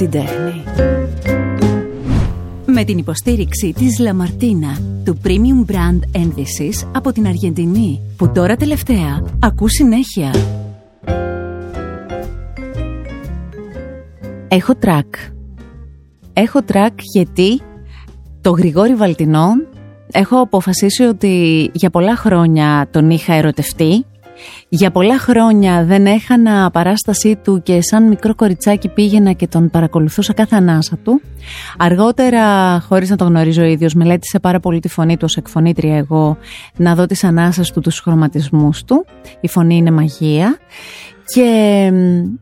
την τέχνη. Με την υποστήριξη της La Martina, του premium brand ένδυσης από την Αργεντινή, που τώρα τελευταία ακούς συνέχεια. Έχω τρακ. Έχω τρακ γιατί το Γρηγόρη Βαλτινό έχω αποφασίσει ότι για πολλά χρόνια τον είχα ερωτευτεί για πολλά χρόνια δεν έχανα παράστασή του και σαν μικρό κοριτσάκι πήγαινα και τον παρακολουθούσα κάθε ανάσα του. Αργότερα, χωρίς να το γνωρίζω ο ίδιος, μελέτησε πάρα πολύ τη φωνή του ως εκφωνήτρια εγώ να δω τις ανάσες του, τους χρωματισμούς του. Η φωνή είναι μαγεία. Και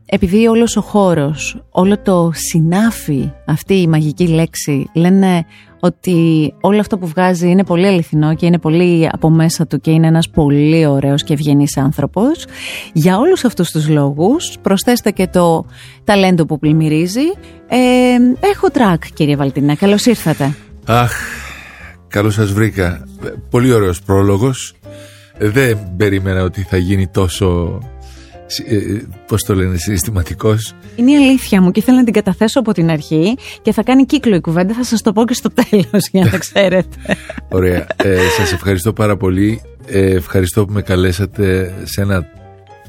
επειδή όλος ο χώρος, όλο το συνάφι, αυτή η μαγική λέξη, λένε ότι όλο αυτό που βγάζει είναι πολύ αληθινό και είναι πολύ από μέσα του και είναι ένας πολύ ωραίος και ευγενής άνθρωπος. Για όλους αυτούς τους λόγους προσθέστε και το ταλέντο που πλημμυρίζει. Ε, έχω τρακ κύριε Βαλτίνα, καλώς ήρθατε. Αχ, καλώς σας βρήκα. Πολύ ωραίος πρόλογος. Δεν περίμενα ότι θα γίνει τόσο ε, Πώς το λένε, συστηματικός. Είναι η αλήθεια μου και ήθελα να την καταθέσω από την αρχή και θα κάνει κύκλο η κουβέντα. Θα σας το πω και στο τέλος για να ξέρετε. Ωραία. Ε, σας ευχαριστώ πάρα πολύ. Ε, ευχαριστώ που με καλέσατε σε ένα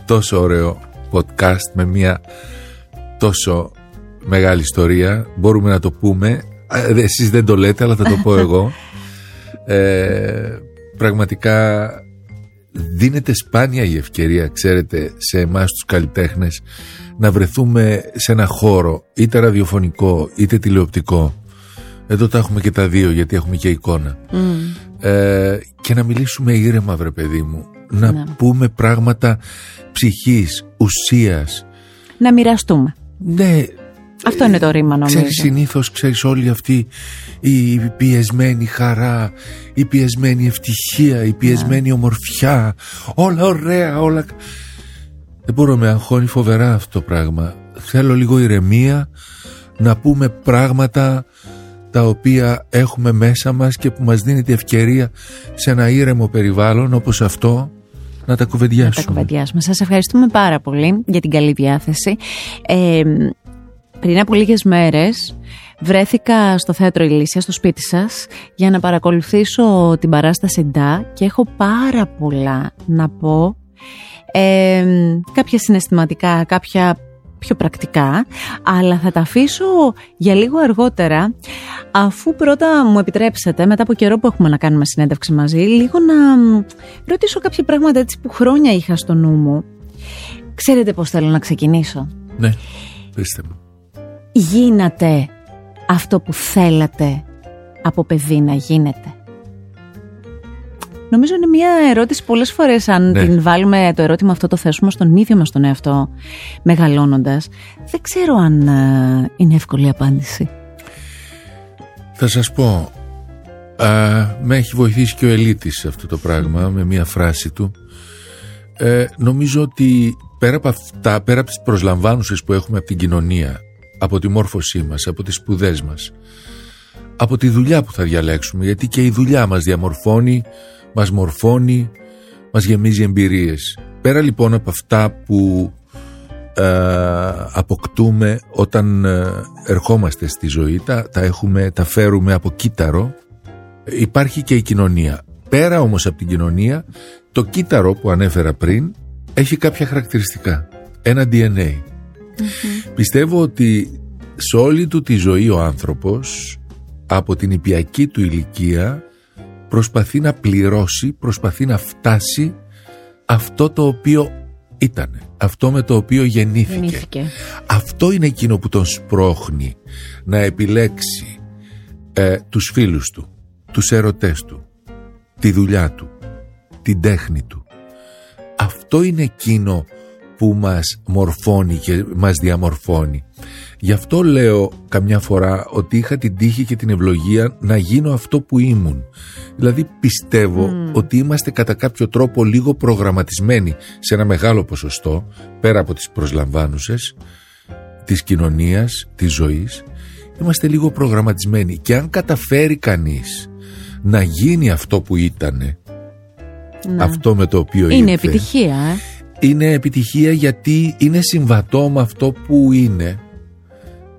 τόσο ωραίο podcast με μια τόσο μεγάλη ιστορία. Μπορούμε να το πούμε. Εσείς δεν το λέτε, αλλά θα το πω εγώ. Ε, πραγματικά δίνεται σπάνια η ευκαιρία, ξέρετε, σε εμάς τους καλλιτέχνες να βρεθούμε σε ένα χώρο, είτε ραδιοφωνικό, είτε τηλεοπτικό. Εδώ τα έχουμε και τα δύο, γιατί έχουμε και εικόνα. Ε, και να μιλήσουμε ήρεμα, βρε παιδί μου. Να ναι. πούμε πράγματα ψυχής, ουσίας. Να μοιραστούμε. Ναι, αυτό είναι το ρήμα νομίζω. Ξέρεις συνήθως, ξέρεις όλη αυτή η πιεσμένη χαρά, η πιεσμένη ευτυχία, η πιεσμένη ναι. ομορφιά, όλα ωραία, όλα... Δεν μπορώ με αγχώνει φοβερά αυτό το πράγμα. Θέλω λίγο ηρεμία, να πούμε πράγματα τα οποία έχουμε μέσα μας και που μας δίνει τη ευκαιρία σε ένα ήρεμο περιβάλλον όπως αυτό να τα κουβεντιάσουμε. Να τα κουβεντιάσουμε. Σας ευχαριστούμε πάρα πολύ για την καλή διάθεση. Ε, πριν από λίγες μέρες βρέθηκα στο θέατρο Ηλίσια, στο σπίτι σας, για να παρακολουθήσω την παράσταση Ντά και έχω πάρα πολλά να πω. Ε, κάποια συναισθηματικά, κάποια πιο πρακτικά, αλλά θα τα αφήσω για λίγο αργότερα, αφού πρώτα μου επιτρέψετε, μετά από καιρό που έχουμε να κάνουμε συνέντευξη μαζί, λίγο να ρωτήσω κάποια πράγματα έτσι που χρόνια είχα στο νου μου. Ξέρετε πώς θέλω να ξεκινήσω; Ναι, πείστε μου γίνατε αυτό που θέλατε από παιδί να γίνετε. Νομίζω είναι μια ερώτηση πολλές φορές αν ναι. την βάλουμε το ερώτημα αυτό το θέσουμε στον ίδιο μας τον εαυτό μεγαλώνοντας. Δεν ξέρω αν ε, είναι εύκολη απάντηση. Θα σας πω, α, με έχει βοηθήσει και ο Ελίτης σε αυτό το πράγμα με μια φράση του. Ε, νομίζω ότι πέρα από αυτά, πέρα από τις προσλαμβάνουσες που έχουμε από την κοινωνία από τη μόρφωσή μας, από τις σπουδές μας, από τη δουλειά που θα διαλέξουμε, γιατί και η δουλειά μας διαμορφώνει, μας μορφώνει, μας γεμίζει εμπειρίες. Πέρα λοιπόν από αυτά που ε, αποκτούμε όταν ε, ερχόμαστε στη ζωή, τα, τα, έχουμε, τα φέρουμε από κύτταρο, υπάρχει και η κοινωνία. Πέρα όμως από την κοινωνία, το κύτταρο που ανέφερα πριν έχει κάποια χαρακτηριστικά. Ένα DNA. Πιστεύω ότι σε όλη του τη ζωή ο άνθρωπος από την υπιακή του ηλικία προσπαθεί να πληρώσει, προσπαθεί να φτάσει αυτό το οποίο ήταν, αυτό με το οποίο γεννήθηκε. Αυτό είναι εκείνο που τον σπρώχνει να επιλέξει ε, τους φίλους του, τους ερωτές του, τη δουλειά του, την τέχνη του. Αυτό είναι εκείνο που μας μορφώνει και μας διαμορφώνει. Γι' αυτό λέω καμιά φορά ότι είχα την τύχη και την ευλογία να γίνω αυτό που ήμουν. Δηλαδή πιστεύω ότι είμαστε κατά κάποιο τρόπο λίγο προγραμματισμένοι σε ένα μεγάλο ποσοστό, πέρα από τις προσλαμβάνουσες, της κοινωνίας, της ζωής, είμαστε λίγο προγραμματισμένοι. Και αν καταφέρει κανείς να γίνει αυτό που ήτανε, ναι. αυτό με το οποίο Είναι επιτυχία, ε; Είναι επιτυχία γιατί είναι συμβατό με αυτό που είναι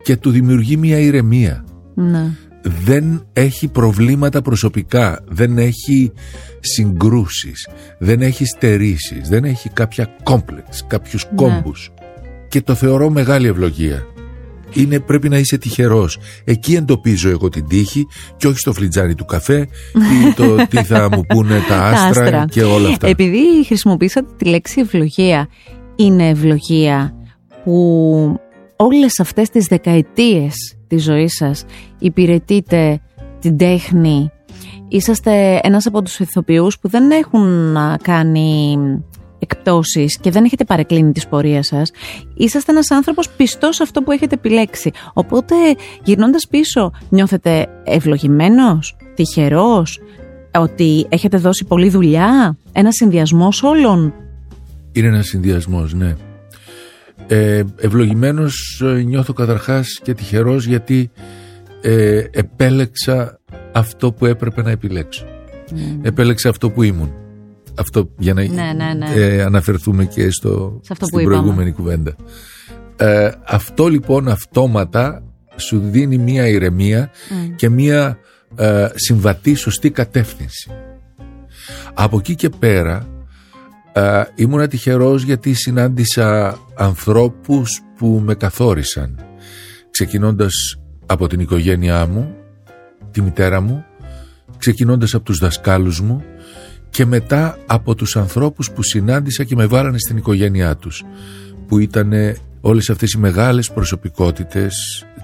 και του δημιουργεί μια ηρεμία. Ναι. Δεν έχει προβλήματα προσωπικά, δεν έχει συγκρούσεις, δεν έχει στερήσεις, δεν έχει κάποια κόμπλεξ, κάποιους Ναι. κόμπους. Και το θεωρώ μεγάλη ευλογία. Είναι, πρέπει να είσαι τυχερός. Εκεί εντοπίζω εγώ την τύχη και όχι στο φλιτζάνι του καφέ ή το τι θα μου πούνε τα άστρα, άστρα. και όλα αυτά. Επειδή χρησιμοποίησατε τη λέξη ευλογία, είναι ευλογία που όλες αυτές τις δεκαετίες της ζωής σας υπηρετείτε την τέχνη. Είσαστε ένας από τους ηθοποιούς που δεν έχουν α, κάνει εκπτώσεις και δεν έχετε παρεκκλίνει τη πορεία σας. Είσαστε ένας άνθρωπος πιστός σε αυτό που έχετε επιλέξει. Οπότε γυρνώντας πίσω νιώθετε ευλογημένος, τυχερός, ότι έχετε δώσει πολλή δουλειά, ένα συνδυασμό όλων; Είναι ένας συνδυασμός, ναι. Ε, ευλογημένος ε, νιώθω καταρχάς και τυχερός γιατί ε, επέλεξα αυτό που έπρεπε να επιλέξω. Επέλεξα αυτό που ήμουν. Αυτό για να Ναι, ναι, ναι. ε, αναφερθούμε και στο, Σε αυτό που στην είπαμε. προηγούμενη κουβέντα. Ε, αυτό λοιπόν αυτόματα σου δίνει μία ηρεμία και μία ε, συμβατή σωστή κατεύθυνση. Από εκεί και πέρα ε, ήμουνα τυχερός γιατί συνάντησα ανθρώπους που με καθόρισαν ξεκινώντας από την οικογένειά μου, τη μητέρα μου, ξεκινώντας από τους δασκάλους μου και μετά από τους ανθρώπους που συνάντησα και με βάλανε στην οικογένειά τους που ήταν όλες αυτές οι μεγάλες προσωπικότητες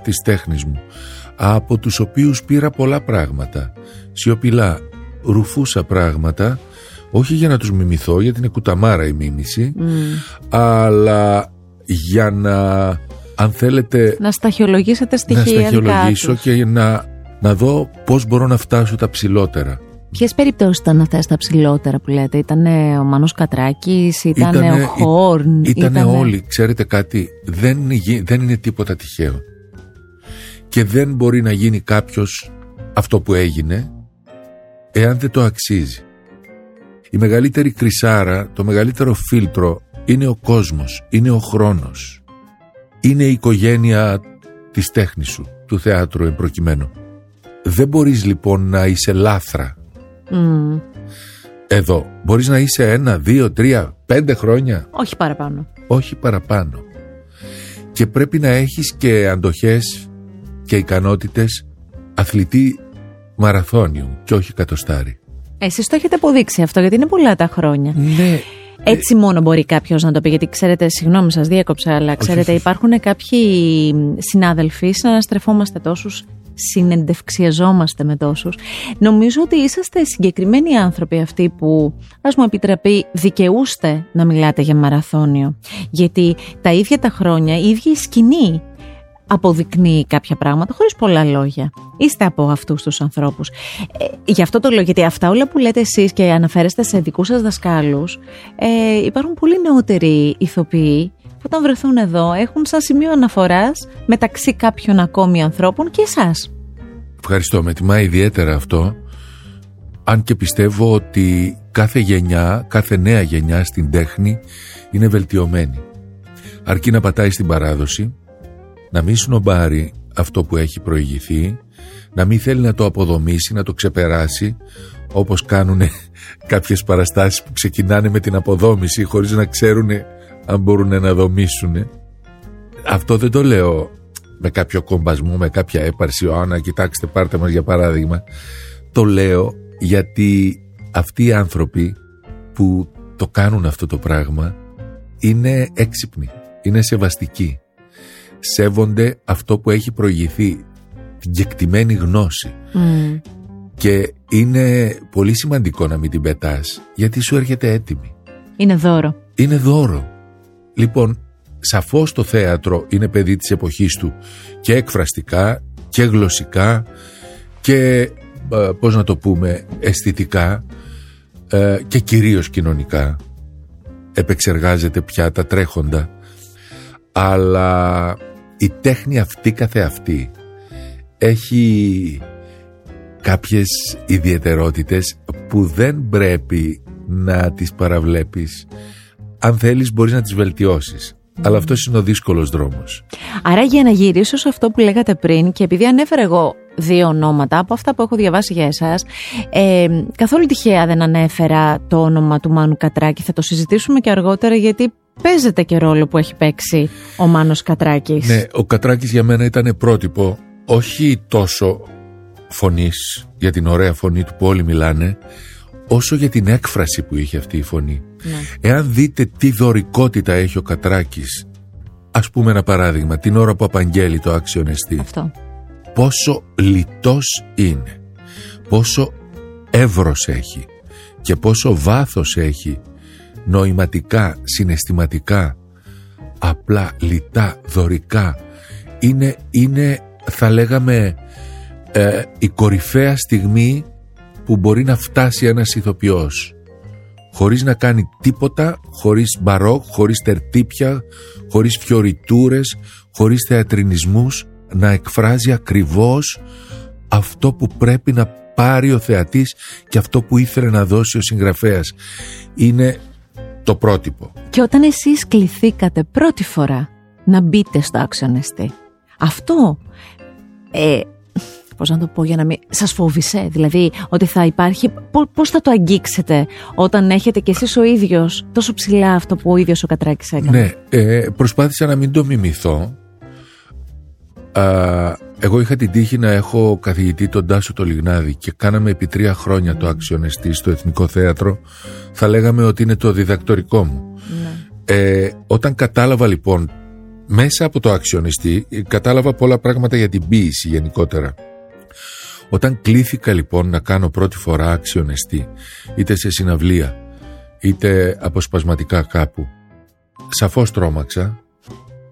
της τέχνης μου από τους οποίους πήρα πολλά πράγματα σιωπηλά ρουφούσα πράγματα όχι για να τους μιμηθώ γιατί είναι κουταμάρα η μίμηση αλλά για να αν θέλετε Να σταχυολογήσετε να στοιχεία δικά σταχυολογήσω τους. και να, να δω πώς μπορώ να φτάσω τα ψηλότερα Ποιες περιπτώσεις ήταν αυτές τα ψηλότερα που λέτε, ήταν ο Μανός Κατράκης, ήταν Ήτανε- ο Χόρν, Ήτανε όλοι, ξέρετε κάτι, δεν, γι- δεν είναι τίποτα τυχαίο. Και δεν μπορεί να γίνει κάποιος αυτό που έγινε, εάν δεν το αξίζει. Η μεγαλύτερη κρυσάρα, το μεγαλύτερο φίλτρο είναι ο κόσμος, είναι ο χρόνος. Είναι η οικογένεια της τέχνης σου, του θεάτρου εμπροκειμένου. Δεν μπορείς λοιπόν να είσαι λάθρα Μμ, εδώ. Μπορείς να είσαι ένα, δύο, τρία, πέντε χρόνια; Όχι παραπάνω. όχι παραπάνω. Και πρέπει να έχεις και αντοχές και ικανότητες αθλητή μαραθώνιου και όχι κατοστάρι. Εσείς το έχετε αποδείξει αυτό, γιατί είναι πολλά τα χρόνια. Ναι, Έτσι μόνο μπορεί κάποιος να το πει. Γιατί ξέρετε, συγγνώμη σας διέκοψα, αλλά ξέρετε, όχι. υπάρχουν κάποιοι συνάδελφοι, συναναστρεφόμαστε τόσους, συνεντευξιαζόμαστε με τόσους. Νομίζω ότι είσαστε συγκεκριμένοι άνθρωποι αυτοί που, ας μου επιτραπεί, δικαιούστε να μιλάτε για μαραθώνιο. Γιατί τα ίδια τα χρόνια, η ίδια η σκηνή αποδεικνύει κάποια πράγματα χωρίς πολλά λόγια. Είστε από αυτούς τους ανθρώπους. Ε, γι' αυτό το λέω, γιατί αυτά όλα που λέτε εσείς και αναφέρεστε σε δικούς σας δασκάλους, ε, υπάρχουν πολύ νεότεροι ηθοποιοί που όταν βρεθούν εδώ έχουν σαν σημείο αναφοράς μεταξύ κάποιων ακόμη ανθρώπων και εσάς. Ευχαριστώ. Με τιμά ιδιαίτερα αυτό. Αν και πιστεύω ότι κάθε γενιά, κάθε νέα γενιά στην τέχνη είναι βελτιωμένη. Αρκεί να πατάει στην παράδοση, να μην σνομπάρει αυτό που έχει προηγηθεί, να μην θέλει να το αποδομήσει, να το ξεπεράσει, όπως κάνουν κάποιες παραστάσεις που ξεκινάνε με την αποδόμηση χωρίς να ξέρουν αν μπορούν να δομήσουν. Αυτό δεν το λέω με κάποιο κομπασμό, με κάποια έπαρση, «Ω, κοιτάξτε πάρτε μας για παράδειγμα. Το λέω γιατί αυτοί οι άνθρωποι που το κάνουν αυτό το πράγμα είναι έξυπνοι, είναι σεβαστικοί. Σέβονται αυτό που έχει προηγηθεί, την κεκτημένη γνώση. Μμ. Και είναι πολύ σημαντικό να μην την πετάς, γιατί σου έρχεται έτοιμη. Είναι δώρο. Είναι δώρο. Λοιπόν, σαφώς το θέατρο είναι παιδί της εποχής του. Και εκφραστικά και γλωσσικά και ε, πώς να το πούμε αισθητικά ε, και κυρίως κοινωνικά. Επεξεργάζεται πια τα τρέχοντα. Αλλά η τέχνη αυτή καθεαυτή έχει κάποιες ιδιαιτερότητες που δεν πρέπει να τις παραβλέπεις. Αν θέλεις μπορείς να τις βελτιώσεις Αλλά αυτός είναι ο δύσκολος δρόμος. Άρα για να γυρίσω σε αυτό που λέγατε πριν και επειδή ανέφερα εγώ δύο ονόματα από αυτά που έχω διαβάσει για εσάς, ε, καθόλου τυχαία δεν ανέφερα το όνομα του Μάνου Κατράκη. Θα το συζητήσουμε και αργότερα γιατί παίζεται και ρόλο που έχει παίξει ο Μάνος Κατράκης. Ναι, ο Κατράκης για μένα ήταν πρότυπο όχι τόσο φωνής για την ωραία φωνή του που όλοι μιλάνε όσο για την έκφραση που είχε αυτή η φωνή. Ναι. Εάν δείτε τι δωρικότητα έχει ο Κατράκης ας πούμε ένα παράδειγμα την ώρα που απαγγέλει το άξιον εστί Αυτό. πόσο λιτός είναι πόσο εύρος έχει και πόσο βάθος έχει νοηματικά, συναισθηματικά απλά, λιτά, δωρικά είναι, είναι θα λέγαμε ε, η κορυφαία στιγμή που μπορεί να φτάσει ένας ηθοποιός χωρίς να κάνει τίποτα, χωρίς μπαρόκ, χωρίς τερτύπια, χωρίς φιωριτούρες, χωρίς θεατρινισμούς, να εκφράζει ακριβώς αυτό που πρέπει να πάρει ο θεατής και αυτό που ήθελε να δώσει ο συγγραφέας. Είναι το πρότυπο. Και όταν εσείς κληθήκατε πρώτη φορά να μπείτε στο άξονεστη, αυτό ε, Πώς να το πω για να μην. Σας φόβησε, δηλαδή ότι θα υπάρχει. Πώς θα το αγγίξετε όταν έχετε κι εσείς ο ίδιος τόσο ψηλά αυτό που ο ίδιος ο Κατράκης έκανε; Ναι, ε, προσπάθησα να μην το μιμηθώ. Α, εγώ είχα την τύχη να έχω καθηγητή τον Τάσο το Λιγνάδη και κάναμε επί τρία χρόνια το αξιονεστή στο Εθνικό Θέατρο. Θα λέγαμε ότι είναι το διδακτορικό μου. Ναι. Ε, όταν κατάλαβα λοιπόν μέσα από το αξιονιστή κατάλαβα πολλά πράγματα για την ποίηση γενικότερα. Όταν κλήθηκα λοιπόν να κάνω πρώτη φορά αξιονεστή, είτε σε συναυλία, είτε αποσπασματικά κάπου, σαφώς τρόμαξα,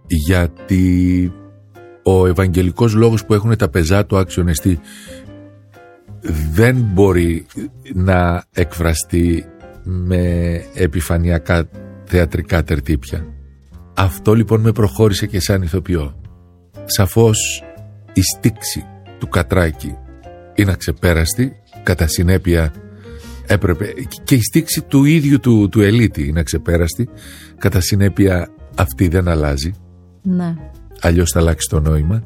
γιατί ο ευαγγελικός λόγος που έχουν τα πεζά του αξιονεστή δεν μπορεί να εκφραστεί με επιφανειακά θεατρικά τερτύπια. Αυτό λοιπόν με προχώρησε και σαν ηθοποιό. Σαφώς η στίξη του Κατράκη είναι αξεπέραστη, κατά συνέπεια έπρεπε και η στίξη του ίδιου του, του ελίτη είναι αξεπέραστη, κατά συνέπεια αυτή δεν αλλάζει. Ναι. Αλλιώς θα αλλάξει το νόημα.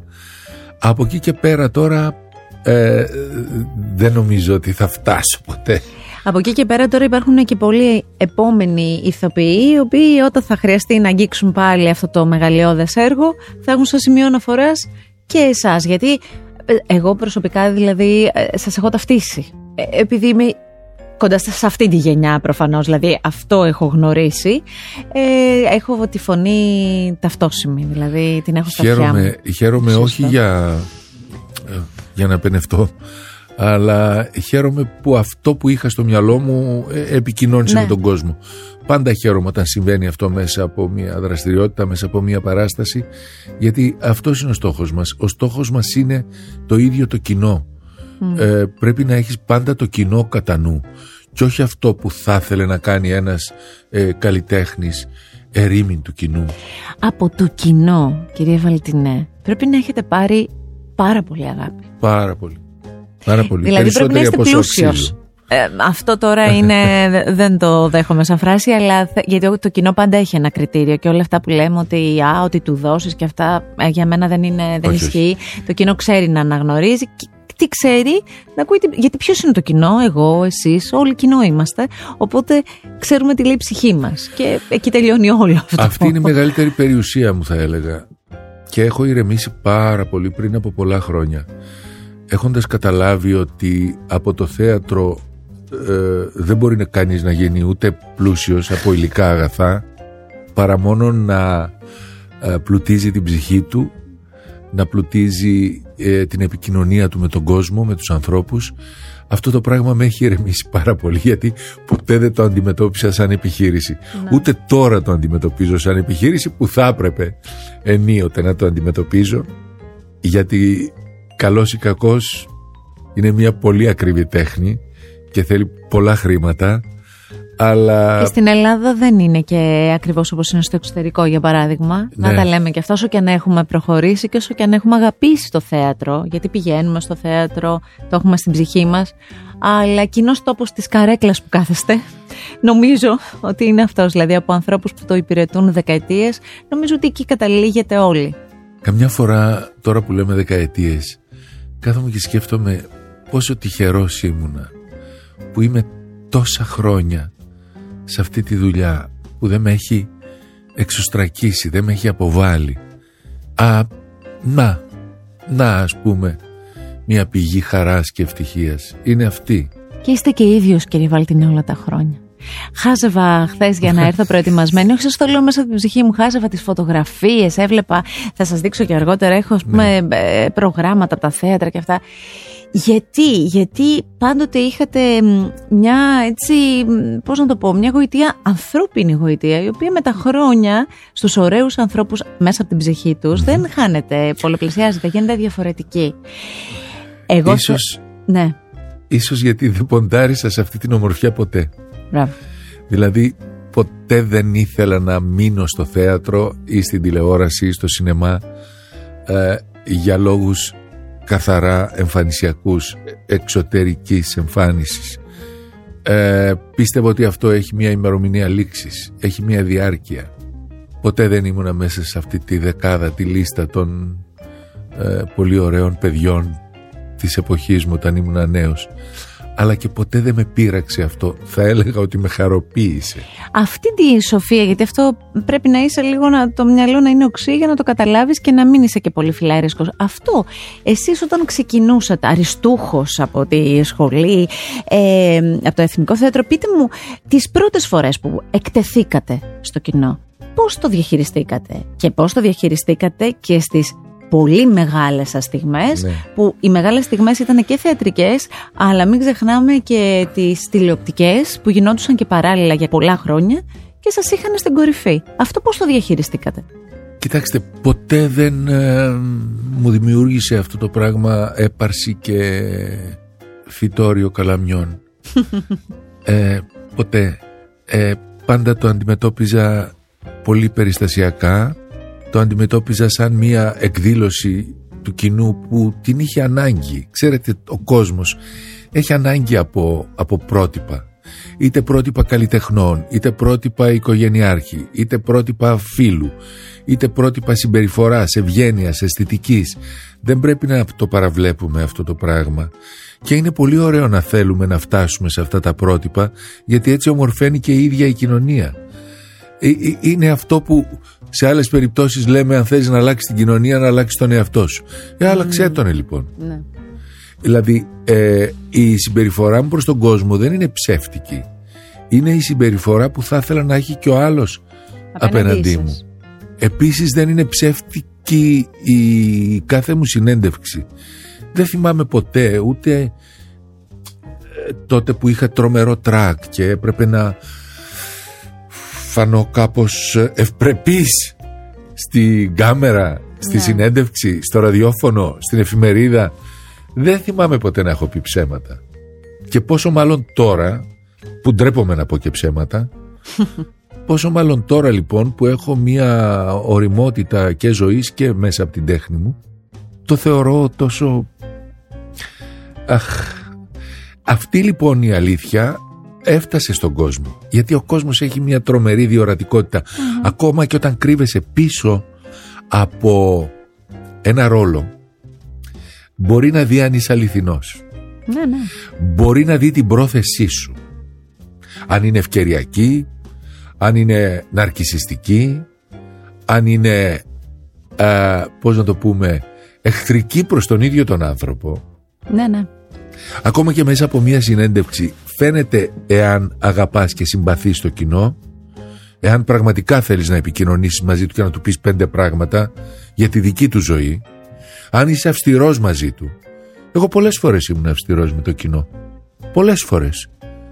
Από εκεί και πέρα τώρα ε, δεν νομίζω ότι θα φτάσω ποτέ. Από εκεί και πέρα τώρα υπάρχουν και πολλοί επόμενοι ηθοποιοί οι οποίοι όταν θα χρειαστεί να αγγίξουν πάλι αυτό το μεγαλειώδες έργο θα έχουν στο σημείο αναφοράς και εσάς γιατί εγώ προσωπικά δηλαδή ε, σας έχω ταυτίσει. Ε, επειδή είμαι κοντά σε αυτή τη γενιά προφανώς, δηλαδή αυτό έχω γνωρίσει, ε, έχω τη φωνή ταυτόσιμη, δηλαδή την έχω στα χαίρομαι, μου. Χαίρομαι όχι για, για να πενευτώ, αλλά χαίρομαι που αυτό που είχα στο μυαλό μου επικοινώνησε ναι. με τον κόσμο. Πάντα χαίρομαι όταν συμβαίνει αυτό μέσα από μια δραστηριότητα, μέσα από μια παράσταση, γιατί αυτός είναι ο στόχος μας. Ο στόχος μας είναι το ίδιο το κοινό. Ε, πρέπει να έχεις πάντα το κοινό κατά νου και όχι αυτό που θα ήθελε να κάνει ένας ε, καλλιτέχνης ερήμην του κοινού. Από το κοινό, κυρία Βαλτινέ, πρέπει να έχετε πάρει πάρα πολύ αγάπη. Πάρα πολύ. Πάρα πολύ. Δηλαδή πρέπει να είστε πλούσιος. Ε, αυτό τώρα είναι, δεν το δέχομαι σαν φράση, αλλά γιατί το κοινό πάντα έχει ένα κριτήριο και όλα αυτά που λέμε ότι, α, ότι του δώσεις και αυτά ε, για μένα δεν, είναι, δεν ισχύει. Το κοινό ξέρει να αναγνωρίζει. Τι ξέρει, να ακούει, γιατί ποιος είναι το κοινό, εγώ, εσείς, όλοι κοινό είμαστε. Οπότε ξέρουμε τι λέει η ψυχή μας. Και εκεί τελειώνει όλο αυτό. Αυτή είναι η μεγαλύτερη περιουσία μου, θα έλεγα. Και έχω ηρεμήσει πάρα πολύ πριν από πολλά χρόνια. Έχοντας καταλάβει ότι από το θέατρο ε, δεν μπορεί να κανείς να γίνει ούτε πλούσιος από υλικά αγαθά παρά μόνο να ε, πλουτίζει την ψυχή του να πλουτίζει ε, την επικοινωνία του με τον κόσμο, με τους ανθρώπους αυτό το πράγμα με έχει ηρεμήσει πάρα πολύ γιατί ποτέ δεν το αντιμετώπισα σαν επιχείρηση. Ναι. Ούτε τώρα το αντιμετωπίζω σαν επιχείρηση που θα έπρεπε ενίοτε να το αντιμετωπίζω γιατί καλός ή κακός είναι μια πολύ ακριβή τέχνη και θέλει πολλά χρήματα. Αλλά... Και στην Ελλάδα δεν είναι και ακριβώς όπως είναι στο εξωτερικό, για παράδειγμα. Να ναι. τα λέμε και αυτό, όσο και αν έχουμε προχωρήσει και όσο και αν έχουμε αγαπήσει το θέατρο, γιατί πηγαίνουμε στο θέατρο, το έχουμε στην ψυχή μας. αλλά κοινός τόπος της καρέκλας που κάθεστε. Νομίζω ότι είναι αυτός, δηλαδή από ανθρώπους που το υπηρετούν δεκαετίες, νομίζω ότι εκεί καταλήγεται όλοι. Καμιά φορά τώρα που λέμε δεκαετίες κάθομαι και σκέφτομαι πόσο τυχερός ήμουνα που είμαι τόσα χρόνια σε αυτή τη δουλειά που δεν με έχει εξωστρακίσει, δεν με έχει αποβάλει. Α, να, να ας πούμε μια πηγή χαράς και ευτυχίας. Είναι αυτή. Και είστε και ίδιος κύριε Βαλτινέ όλα τα χρόνια. Χάζευα χθες για να έρθω προετοιμασμένη. Όχι, σας το λέω μέσα από την ψυχή μου. Χάζευα τις φωτογραφίες, έβλεπα. Θα σας δείξω και αργότερα. Έχω ας πούμε, ναι. ε, προγράμματα από τα θέατρα και αυτά. Γιατί, γιατί πάντοτε είχατε μια έτσι, πώς να το πω, μια γοητεία, ανθρώπινη γοητεία, η οποία με τα χρόνια στους ωραίους ανθρώπους μέσα από την ψυχή τους δεν χάνεται, πολλαπλασιάζεται, γίνεται διαφορετική. Εγώ ίσως, ναι. ίσως γιατί δεν ποντάρισα σε αυτή την ομορφιά ποτέ. Μπράβο. Δηλαδή ποτέ δεν ήθελα να μείνω στο θέατρο ή στην τηλεόραση ή στο σινεμά ε, για λόγους καθαρά εμφανισιακούς εξωτερικής εμφάνισης. Ε, πίστευα ότι αυτό έχει μια ημερομηνία λήξης έχει μια διάρκεια. Ποτέ δεν ήμουνα μέσα σε αυτή τη δεκάδα τη λίστα των ε, πολύ ωραίων παιδιών της εποχής μου όταν ήμουν νέος αλλά και ποτέ δεν με πείραξε αυτό. Θα έλεγα ότι με χαροποίησε. Αυτή τη σοφία, γιατί αυτό πρέπει να είσαι λίγο να το μυαλό να είναι οξύ για να το καταλάβεις και να μην είσαι και πολύ φιλάρισκος. Αυτό, εσείς όταν ξεκινούσατε αριστούχος από τη σχολή, ε, από το Εθνικό Θέατρο, πείτε μου τις πρώτες φορές που εκτεθήκατε στο κοινό. Πώς το διαχειριστήκατε και πώς το διαχειριστήκατε και στις πολύ μεγάλες σας στιγμές ναι. που οι μεγάλες στιγμές ήταν και θεατρικές αλλά μην ξεχνάμε και τις τηλεοπτικές που γινόντουσαν και παράλληλα για πολλά χρόνια και σας είχαν στην κορυφή. Αυτό πώς το διαχειριστήκατε; Κοιτάξτε, ποτέ δεν ε, μου δημιούργησε αυτό το πράγμα έπαρση και φυτόριο καλαμιών. ε, ποτέ. Ε, πάντα το αντιμετώπιζα πολύ περιστασιακά το αντιμετώπιζα σαν μια εκδήλωση του κοινού που την είχε ανάγκη. Ξέρετε, ο κόσμος έχει ανάγκη από, από πρότυπα. Είτε πρότυπα καλλιτεχνών, είτε πρότυπα οικογενειάρχη, είτε πρότυπα φίλου, είτε πρότυπα συμπεριφοράς, ευγένειας, αισθητικής. Δεν πρέπει να το παραβλέπουμε αυτό το πράγμα. Και είναι πολύ ωραίο να θέλουμε να φτάσουμε σε αυτά τα πρότυπα, γιατί έτσι ομορφαίνει και η ίδια η κοινωνία. Ε, ε, είναι αυτό που σε άλλες περιπτώσεις λέμε αν θέλεις να αλλάξεις την κοινωνία, να αλλάξεις τον εαυτό σου. Ε, άλλαξε mm. τον λοιπόν. Ναι. Δηλαδή, ε, η συμπεριφορά μου προς τον κόσμο δεν είναι ψεύτικη. Είναι η συμπεριφορά που θα ήθελα να έχει και ο άλλος απέναντί μου. Επίσης, δεν είναι ψεύτικη η κάθε μου συνέντευξη. Δεν θυμάμαι ποτέ ούτε ε, τότε που είχα τρομερό τρακ και έπρεπε να φανώ κάπως ευπρεπής στην κάμερα, στη ναι. συνέντευξη, στο ραδιόφωνο, στην εφημερίδα. Δεν θυμάμαι ποτέ να έχω πει ψέματα. Και πόσο μάλλον τώρα, που ντρέπομαι να πω και ψέματα, πόσο μάλλον τώρα λοιπόν που έχω μια οριμότητα και ζωής και μέσα από την τέχνη μου, το θεωρώ τόσο... Αχ, αυτή λοιπόν η αλήθεια έφτασε στον κόσμο. Γιατί ο κόσμος έχει μια τρομερή Ακόμα και όταν κρύβεσαι πίσω από ένα ρόλο μπορεί να δει αν είσαι αληθινός. Ναι, ναι. Μπορεί να δει την πρόθεσή σου. Αν είναι ευκαιριακή, αν είναι ναρκισιστική, αν είναι, α, πώς να το πούμε, εχθρική προς τον ίδιο τον άνθρωπο. Ναι, ναι. Ακόμα και μέσα από μια συνέντευξη φαίνεται εάν αγαπάς και συμπαθείς το κοινό εάν πραγματικά θέλεις να επικοινωνήσεις μαζί του και να του πεις πέντε πράγματα για τη δική του ζωή αν είσαι αυστηρός μαζί του. Εγώ πολλές φορές ήμουν αυστηρός με το κοινό. Πολλές φορές.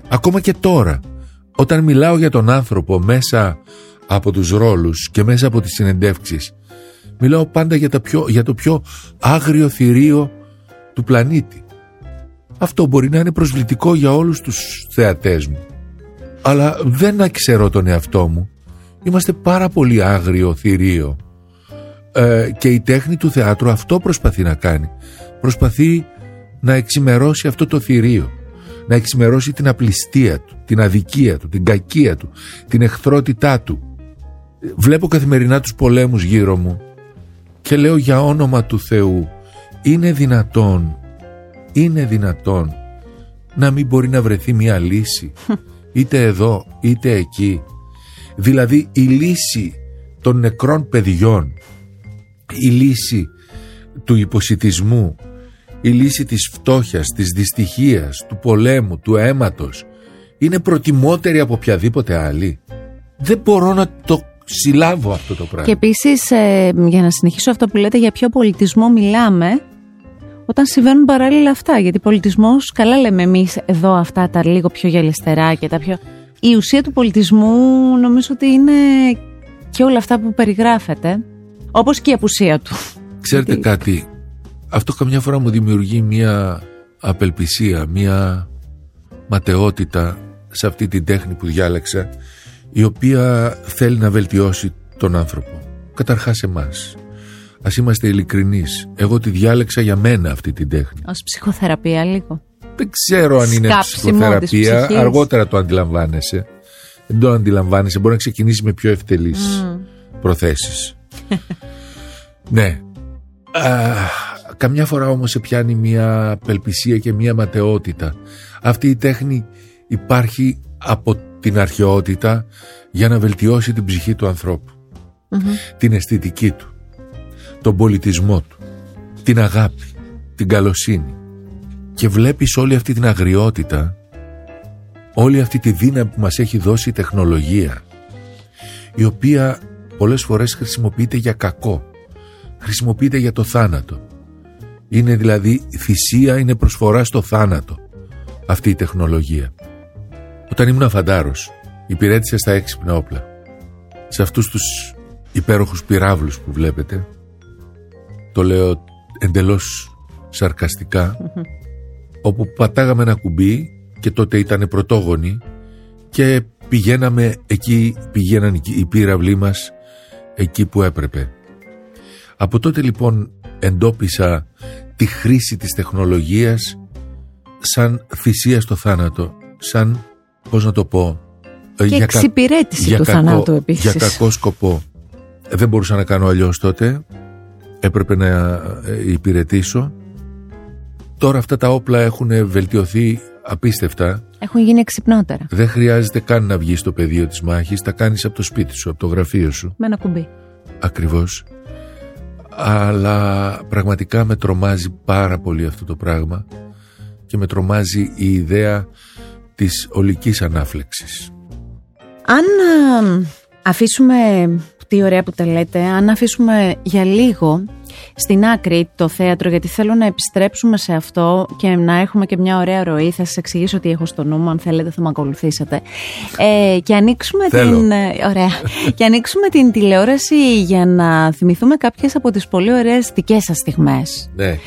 Ακόμα και τώρα όταν μιλάω για τον άνθρωπο μέσα από τους ρόλους και μέσα από τις συνεντεύξεις μιλάω πάντα για, τα πιο, για το πιο άγριο θηρίο του πλανήτη αυτό μπορεί να είναι προσβλητικό για όλους τους θεατές μου. Αλλά δεν αξερώ τον εαυτό μου. Είμαστε πάρα πολύ άγριο θηρίο. Ε, και η τέχνη του θεάτρου αυτό προσπαθεί να κάνει. Προσπαθεί να εξημερώσει αυτό το θηρίο. να εξημερώσει την απληστία του, την αδικία του, την κακία του, την εχθρότητά του. Βλέπω καθημερινά τους πολέμους γύρω μου και λέω για όνομα του Θεού είναι δυνατόν, είναι δυνατόν να μην μπορεί να βρεθεί μια λύση είτε εδώ είτε εκεί. Δηλαδή η λύση των νεκρών παιδιών, η λύση του υποσυτισμού, η λύση της φτώχειας, της δυστυχίας, του πολέμου, του αίματος είναι προτιμότερη από οποιαδήποτε άλλη. Δεν μπορώ να το συλλάβω αυτό το πράγμα. Και επίσης, ε, για να συνεχίσω αυτό που λέτε, για ποιο πολιτισμό μιλάμε, όταν συμβαίνουν παράλληλα αυτά. Γιατί πολιτισμός, καλά λέμε εμείς εδώ αυτά τα λίγο πιο γελιστερά και τα πιο. Η ουσία του πολιτισμού νομίζω ότι είναι και όλα αυτά που περιγράφεται, όπως και η απουσία του. Ξέρετε κάτι, αυτό καμιά φορά μου δημιουργεί μια απελπισία, μια ματαιότητα σε αυτή την τέχνη που διάλεξα η οποία θέλει να βελτιώσει τον άνθρωπο. Καταρχάς εμάς. Ας είμαστε ειλικρινείς. Εγώ τη διάλεξα για μένα αυτή την τέχνη. Ως ψυχοθεραπεία λίγο. Δεν ξέρω αν είναι ψυχοθεραπεία. Αργότερα το αντιλαμβάνεσαι. Δεν το αντιλαμβάνεσαι. Μπορεί να ξεκινήσει με πιο ευτελείς mm. προθέσεις. ναι. Α, καμιά φορά όμως σε πιάνει μια απελπισία και μια ματαιότητα. Αυτή η τέχνη υπάρχει από την αρχαιότητα για να βελτιώσει την ψυχή του ανθρώπου. Την αισθητική του τον πολιτισμό του, την αγάπη, την καλοσύνη και βλέπεις όλη αυτή την αγριότητα, όλη αυτή τη δύναμη που μας έχει δώσει η τεχνολογία η οποία πολλές φορές χρησιμοποιείται για κακό, χρησιμοποιείται για το θάνατο. Είναι δηλαδή θυσία, είναι προσφορά στο θάνατο αυτή η τεχνολογία. Όταν ήμουν φαντάρος, υπηρέτησα στα έξυπνα όπλα. Σε αυτούς τους υπέροχους πυράβλους που βλέπετε, το λέω εντελώς σαρκαστικά όπου πατάγαμε ένα κουμπί και τότε ήταν πρωτόγονοι και πηγαίναμε εκεί, πηγαίναν οι πύραυλοι μας εκεί που έπρεπε. Από τότε λοιπόν εντόπισα τη χρήση της τεχνολογίας σαν θυσία στο θάνατο, σαν, πώς να το πω, και για εξυπηρέτηση του θανάτου επίσης. Για κακό σκοπό. Δεν μπορούσα να κάνω αλλιώς τότε έπρεπε να ε, υπηρετήσω. Τώρα αυτά τα όπλα έχουν βελτιωθεί απίστευτα. Έχουν γίνει εξυπνότερα. Δεν χρειάζεται καν να βγεις στο πεδίο της μάχης, τα κάνεις από το σπίτι σου, από το γραφείο σου. Με ένα κουμπί. Ακριβώς. Αλλά πραγματικά με τρομάζει πάρα πολύ αυτό το πράγμα και με τρομάζει η ιδέα της ολικής ανάφλεξης. Αν αφήσουμε τι ωραία που τα λέτε. Αν αφήσουμε για λίγο στην άκρη το θέατρο, γιατί θέλω να επιστρέψουμε σε αυτό και να έχουμε και μια ωραία ροή. Θα σας εξηγήσω τι έχω στο νου μου, αν θέλετε θα με ακολουθήσετε. Ε, και ανοίξουμε την. Ε, ωραία. και ανοίξουμε την τηλεόραση για να θυμηθούμε κάποιες από τις πολύ ωραίες δικές σας στιγμές. Ναι.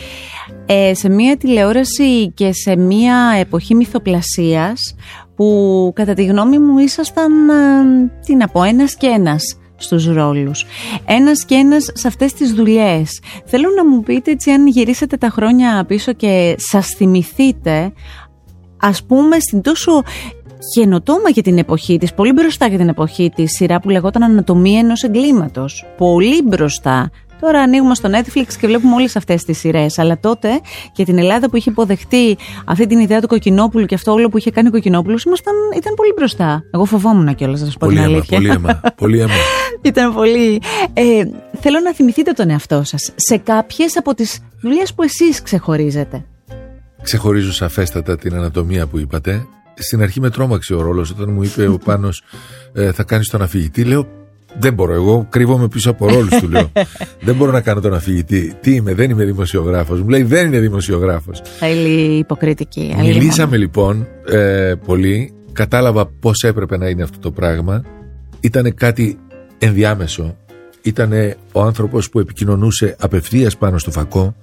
Ε, σε μια τηλεόραση και σε μια εποχή μυθοπλασίας που κατά τη γνώμη μου ήσασταν, ε, τι να πω, ένας και ένας στους ρόλους. Ένας και ένας σε αυτές τις δουλειές. Θέλω να μου πείτε έτσι αν γυρίσετε τα χρόνια πίσω και σας θυμηθείτε ας πούμε στην τόσο καινοτόμα για την εποχή της, πολύ μπροστά για την εποχή της σειρά που λεγόταν Ανατομία ενός εγκλήματος. Πολύ μπροστά. Τώρα ανοίγουμε στο Netflix και βλέπουμε όλες αυτές τις σειρές. Αλλά τότε και την Ελλάδα που είχε υποδεχτεί αυτή την ιδέα του Κοκκινόπουλου και αυτό όλο που είχε κάνει ο Κοκκινόπουλος, ήταν πολύ μπροστά. Εγώ φοβόμουν κιόλας, να σας πω την αλήθεια. Πολύ αίμα. Πολύ αίμα. ήταν πολύ. Ε, θέλω να θυμηθείτε τον εαυτό σας σε κάποιες από τις δουλειές που εσείς ξεχωρίζετε. Ξεχωρίζω σαφέστατα την ανατομία που είπατε. Στην αρχή με τρόμαξε ο ρόλος όταν μου είπε ο Πάνος ε, θα κάνεις τον αφηγητή. Λέω δεν μπορώ. Εγώ κρύβομαι πίσω από ρόλους του, λέω. δεν μπορώ να κάνω τον αφηγητή. Τι είμαι, δεν είμαι δημοσιογράφος. Μου λέει δεν είναι δημοσιογράφος. Θέλει υποκριτική. Μιλήσαμε λοιπόν ε, πολύ. Κατάλαβα πώς έπρεπε να είναι αυτό το πράγμα. Ήταν κάτι ενδιάμεσο. Ήταν ο άνθρωπος που επικοινωνούσε απευθείας πάνω στο φακό.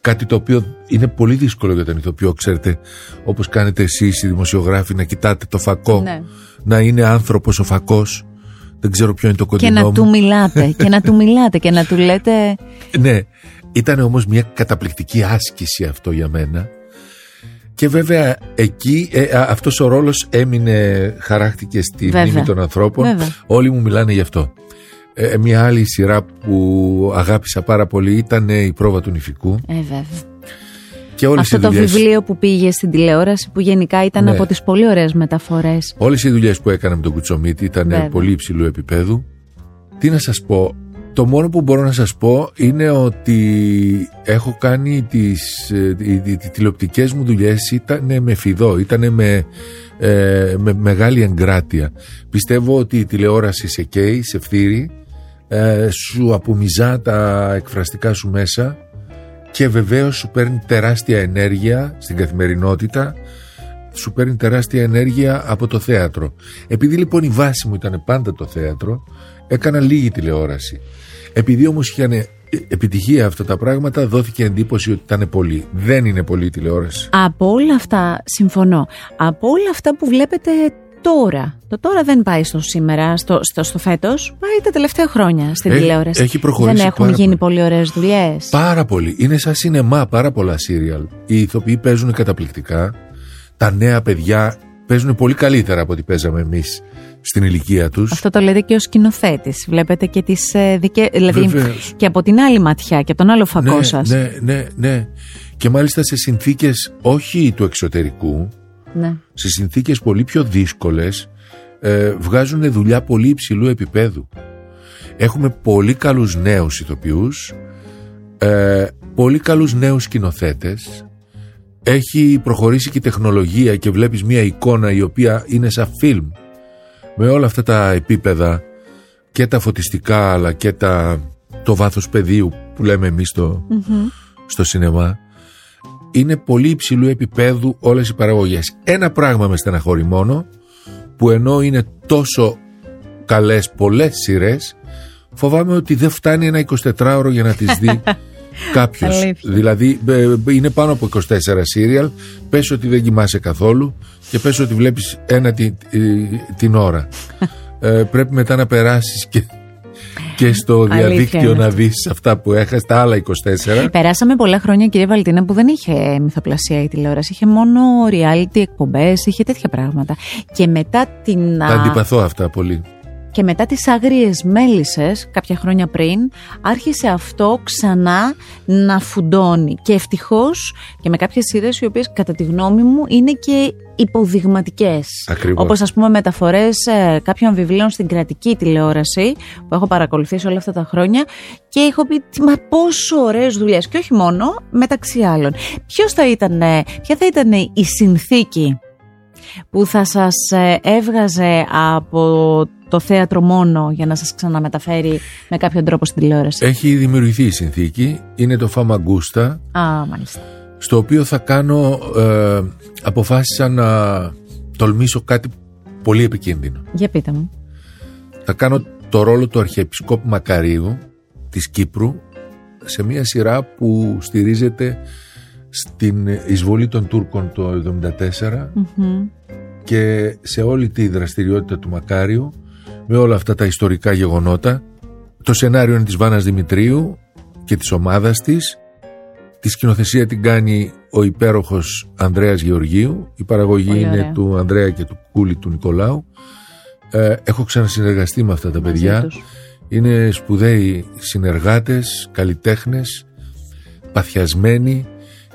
Κάτι το οποίο είναι πολύ δύσκολο για τον ηθοποιό, ξέρετε. Όπως κάνετε εσείς οι δημοσιογράφοι, να κοιτάτε το φακό. Ναι. Να είναι άνθρωπος ο φακός δεν ξέρω ποιο είναι το κοντινό Και να του μιλάτε, και να του μιλάτε και να του λέτε... Ναι, ήταν όμως μια καταπληκτική άσκηση αυτό για μένα και βέβαια εκεί ε, αυτός ο ρόλος έμεινε, χαράχτηκε στη μνήμη των ανθρώπων. Όλοι μου μιλάνε γι' αυτό. Ε, μια άλλη σειρά που αγάπησα πάρα πολύ ήταν η πρόβα του νηφικού. Ε, βέβαια. Και όλες Αυτό το βιβλίο που πήγε στην τηλεόραση που γενικά ήταν ναι. από τις πολύ ωραίες μεταφορές. Όλες οι δουλειές που έκανα με τον Κουτσομίτη ήταν πολύ υψηλού επίπεδου. Τι να σας πω, το μόνο που μπορώ να σας πω είναι ότι έχω κάνει τις ε, οι, τηλεοπτικές μου δουλειές ήταν με φιδό, ήταν με, ε, με μεγάλη εγκράτεια. Πιστεύω ότι η τηλεόραση σε καίει, σε φτύρει, ε, σου απομυζά τα εκφραστικά σου μέσα και βεβαίως σου παίρνει τεράστια ενέργεια στην καθημερινότητα σου παίρνει τεράστια ενέργεια από το θέατρο. Επειδή λοιπόν η βάση μου ήταν πάντα το θέατρο, έκανα λίγη τηλεόραση. Επειδή όμως είχαν επιτυχία αυτά τα πράγματα, δόθηκε εντύπωση ότι ήταν πολύ. Δεν είναι πολύ η τηλεόραση. Από όλα αυτά, συμφωνώ. Από όλα αυτά που βλέπετε τώρα. Το τώρα δεν πάει στο σήμερα, στο, στο, στο φέτος. Πάει τα τελευταία χρόνια στην έχει, τηλεόραση. Έχει προχωρήσει. Δεν έχουν γίνει πολύ ωραίες δουλειές. Πάρα πολύ. Είναι σαν σινεμά πάρα πολλά σύριαλ. Οι ηθοποιοί παίζουν καταπληκτικά. Τα νέα παιδιά παίζουν πολύ καλύτερα από ό,τι παίζαμε εμείς στην ηλικία τους. Αυτό το λέτε και ο σκηνοθέτης. Βλέπετε και τις ε, δικέ. Δηλαδή και από την άλλη ματιά και από τον άλλο φακό ναι, σας. Ναι, ναι, ναι. Και μάλιστα σε συνθήκες όχι του εξωτερικού, ναι. σε συνθήκες πολύ πιο δύσκολες ε, βγάζουν δουλειά πολύ υψηλού επίπεδου. Έχουμε πολύ καλούς νέους ηθοποιούς, ε, πολύ καλούς νέους σκηνοθέτες. Έχει προχωρήσει και η τεχνολογία και βλέπεις μια εικόνα η οποία είναι σαν φιλμ με όλα αυτά τα επίπεδα και τα φωτιστικά αλλά και τα, το βάθος πεδίου που λέμε εμείς στο, στο σινεμά είναι πολύ υψηλού επίπεδου όλες οι παραγωγές. Ένα πράγμα με στεναχωρεί μόνο, που ενώ είναι τόσο καλές πολλές σειρές, φοβάμαι ότι δεν φτάνει ένα 24ωρο για να τις δει κάποιος. δηλαδή ε, είναι πάνω από 24 σύριαλ, πες ότι δεν κοιμάσαι καθόλου και πες ότι βλέπεις ένα την, την ώρα. ε, πρέπει μετά να περάσεις και και στο διαδίκτυο να δεις αυτά που έχασε, τα άλλα 24. Περάσαμε πολλά χρόνια, κύριε Βαλτίνα, που δεν είχε μυθοπλασία η τηλεόραση. Είχε μόνο reality εκπομπές, είχε τέτοια πράγματα. Και μετά την. Τα αντιπαθώ αυτά πολύ. Και μετά τις άγριες μέλισσες, κάποια χρόνια πριν, άρχισε αυτό ξανά να φουντώνει. Και ευτυχώς και με κάποιες σειρές οι οποίες κατά τη γνώμη μου είναι και υποδειγματικές. Ακριβώς. Όπως ας πούμε μεταφορές ε, κάποιων βιβλίων στην κρατική τηλεόραση που έχω παρακολουθήσει όλα αυτά τα χρόνια και έχω πει μα πόσο ωραίες δουλειές και όχι μόνο μεταξύ άλλων. Ποιος θα ήταν, ποια θα ήταν η συνθήκη που θα σας ε, έβγαζε από το θέατρο μόνο για να σας ξαναμεταφέρει με κάποιον τρόπο στην τηλεόραση. Έχει δημιουργηθεί η συνθήκη, είναι το Φαμαγκούστα. Α, μάλιστα. Στο οποίο θα κάνω, ε, αποφάσισα να τολμήσω κάτι πολύ επικίνδυνο. Για πείτε μου. Θα κάνω το ρόλο του Αρχιεπισκόπου Μακαρίου της Κύπρου σε μια σειρά που στηρίζεται στην εισβολή των Τούρκων το 1974 και σε όλη τη δραστηριότητα του Μακάριου με όλα αυτά τα ιστορικά γεγονότα. Το σενάριο είναι της Βάνας Δημητρίου και της ομάδας της. Τη σκηνοθεσία την κάνει ο υπέροχος Ανδρέας Γεωργίου. Η παραγωγή είναι του Ανδρέα και του Κούλη του Νικολάου. Ε, έχω ξανασυνεργαστεί με αυτά τα παιδιά. Είναι σπουδαίοι συνεργάτες, καλλιτέχνες, παθιασμένοι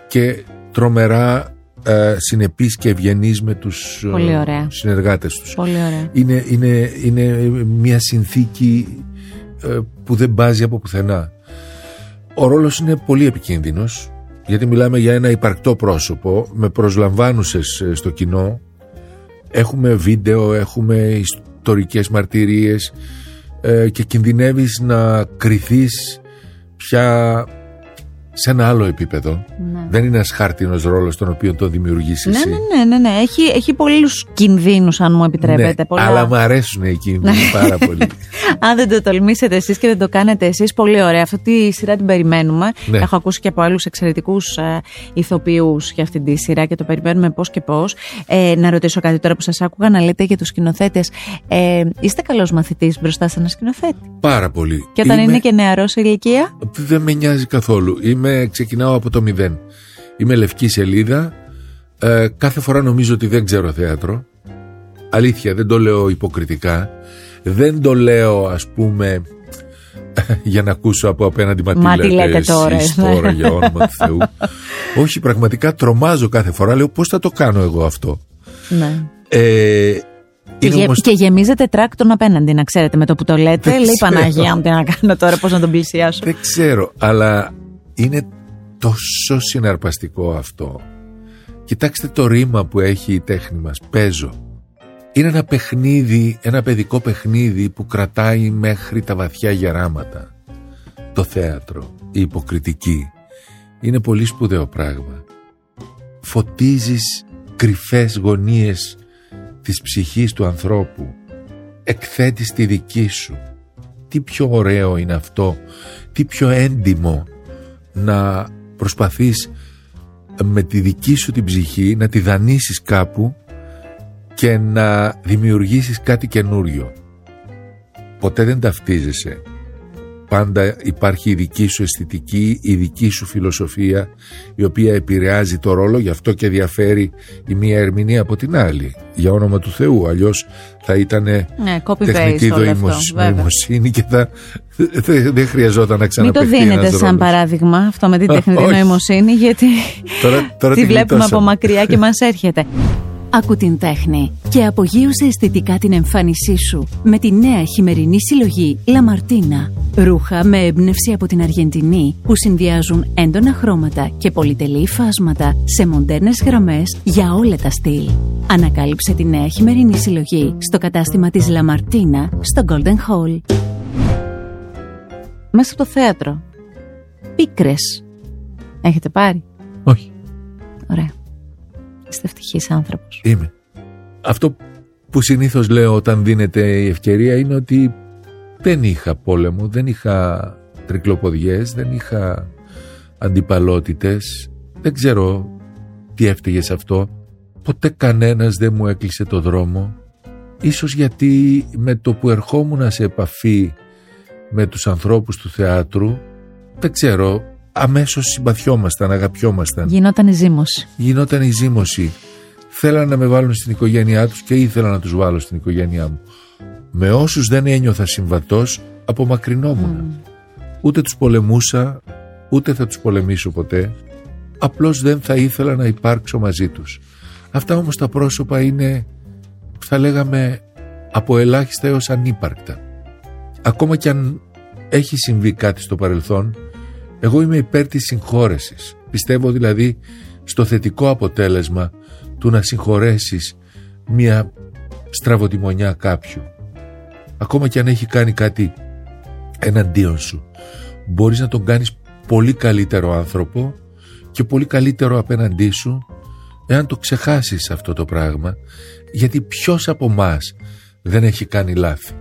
και τρομερά ε, συνεπείς και ευγενείς με τους ε, συνεργάτες τους. Πολύ ωραία. Είναι, είναι, είναι μια συνθήκη ε, που δεν μπάζει από πουθενά. Ο ρόλος είναι πολύ επικίνδυνος γιατί μιλάμε για ένα υπαρκτό πρόσωπο με προσλαμβάνουσες ε, στο κοινό έχουμε βίντεο, έχουμε ιστορικές μαρτυρίες και κινδυνεύεις να κρυθείς πια σε ένα άλλο επίπεδο. Ναι. Δεν είναι ένας χάρτινος ρόλος τον οποίο το δημιουργείς ναι, εσύ. Ναι, ναι, ναι, ναι. Έχει, έχει πολλούς κινδύνους, αν μου επιτρέπετε. Ναι, πολλά... Αλλά μου αρέσουν οι κίνδυνοι ναι. πάρα πολύ. αν δεν το τολμήσετε εσείς και δεν το κάνετε εσείς, πολύ ωραία. Αυτή τη σειρά την περιμένουμε. Ναι. Έχω ακούσει και από άλλους εξαιρετικούς ε, ηθοποιούς για αυτή τη σειρά και το περιμένουμε πώς και πώς. Ε, να ρωτήσω κάτι τώρα που σας άκουγα να λέτε για τους σκηνοθέτες. Ε, είστε καλός μαθητής μπροστά σε ένα σκηνοθέτη; Πάρα πολύ. Και όταν είναι και νεαρός σε ηλικία; Δεν με νοιάζει καθόλου. Είμαι, ξεκινάω από το μηδέν. Είμαι λευκή σελίδα. Ε, κάθε φορά νομίζω ότι δεν ξέρω θέατρο. Αλήθεια, δεν το λέω υποκριτικά. Δεν το λέω ας πούμε για να ακούσω από απέναντι μα, μα τι λέτε τώρα, τώρα για όνομα του Θεού. Όχι, πραγματικά τρομάζω κάθε φορά. Λέω πώς θα το κάνω εγώ αυτό; Ναι. Ε, και, γε, και γεμίζεται τρακ τον απέναντι, να ξέρετε. Με το που το λέτε, λέει Παναγία μου τι να κάνω τώρα, πώς να τον πλησιάσω. Δεν ξέρω, αλλά είναι τόσο συναρπαστικό αυτό. Κοιτάξτε το ρήμα που έχει η τέχνη μας. Παίζω. Είναι ένα παιχνίδι, ένα παιδικό παιχνίδι που κρατάει μέχρι τα βαθιά γεράματα. Το θέατρο, η υποκριτική. Είναι πολύ σπουδαίο πράγμα. Φωτίζεις κρυφές γωνίες της ψυχής του ανθρώπου. Εκθέτεις τη δική σου. Τι πιο ωραίο είναι αυτό, τι πιο έντιμο να προσπαθείς με τη δική σου την ψυχή να τη δανείσεις κάπου και να δημιουργήσεις κάτι καινούριο. Ποτέ δεν ταυτίζεσαι. Πάντα υπάρχει η δική σου αισθητική, η δική σου φιλοσοφία η οποία επηρεάζει το ρόλο γι' αυτό και διαφέρει η μία ερμηνεία από την άλλη. Για όνομα του Θεού αλλιώς θα ήταν ναι, τεχνητή νοημοσύνη και θα, δεν χρειαζόταν να ξαναπαιχτεί Μην το δίνετε σαν παράδειγμα αυτό με την τεχνητή νοημοσύνη γιατί τώρα, τώρα τη βλέπουμε από μακριά και μας έρχεται Άκου την τέχνη και απογείωσε αισθητικά την εμφάνισή σου με τη νέα χειμερινή συλλογή Λαμαρτίνα. Ρούχα με έμπνευση από την Αργεντινή που συνδυάζουν έντονα χρώματα και πολυτελή φάσματα σε μοντέρνες γραμμές για όλα τα στυλ. Ανακάλυψε τη νέα χειμερινή συλλογή στο κατάστημα της Λαμαρτίνα στο Golden Hall. Μέσα από το θέατρο. Πίκρες. Έχετε πάρει; Όχι. Ωραία. Είστε ευτυχής άνθρωπος. Είμαι. Αυτό που συνήθως λέω όταν δίνεται η ευκαιρία είναι ότι δεν είχα πόλεμο, δεν είχα τρικλοποδιές, δεν είχα αντιπαλότητες. Δεν ξέρω τι έφταιγε σε αυτό. Ποτέ κανένας δεν μου έκλεισε το δρόμο. Ίσως γιατί με το που ερχόμουν σε επαφή με τους ανθρώπους του θεάτρου, δεν ξέρω, αμέσως συμπαθιόμασταν, αγαπιόμασταν. Γινόταν η ζήμωση. Γινόταν η ζήμωση. Θέλαν να με βάλουν στην οικογένειά τους και ήθελα να τους βάλω στην οικογένειά μου. Με όσους δεν ένιωθα συμβατός, απομακρυνόμουν. Mm. Ούτε τους πολεμούσα, ούτε θα τους πολεμήσω ποτέ. Απλώς δεν θα ήθελα να υπάρξω μαζί τους. Αυτά όμως τα πρόσωπα είναι, θα λέγαμε, από ελάχιστα έως ανύπαρκτα. Ακόμα κι αν έχει συμβεί κάτι στο παρελθόν, εγώ είμαι υπέρ της συγχώρεσης. Πιστεύω δηλαδή στο θετικό αποτέλεσμα του να συγχωρέσεις μια στραβοτιμονιά κάποιου. Ακόμα και αν έχει κάνει κάτι εναντίον σου. Μπορείς να τον κάνεις πολύ καλύτερο άνθρωπο και πολύ καλύτερο απέναντί σου εάν το ξεχάσεις αυτό το πράγμα γιατί ποιος από μας δεν έχει κάνει λάθη.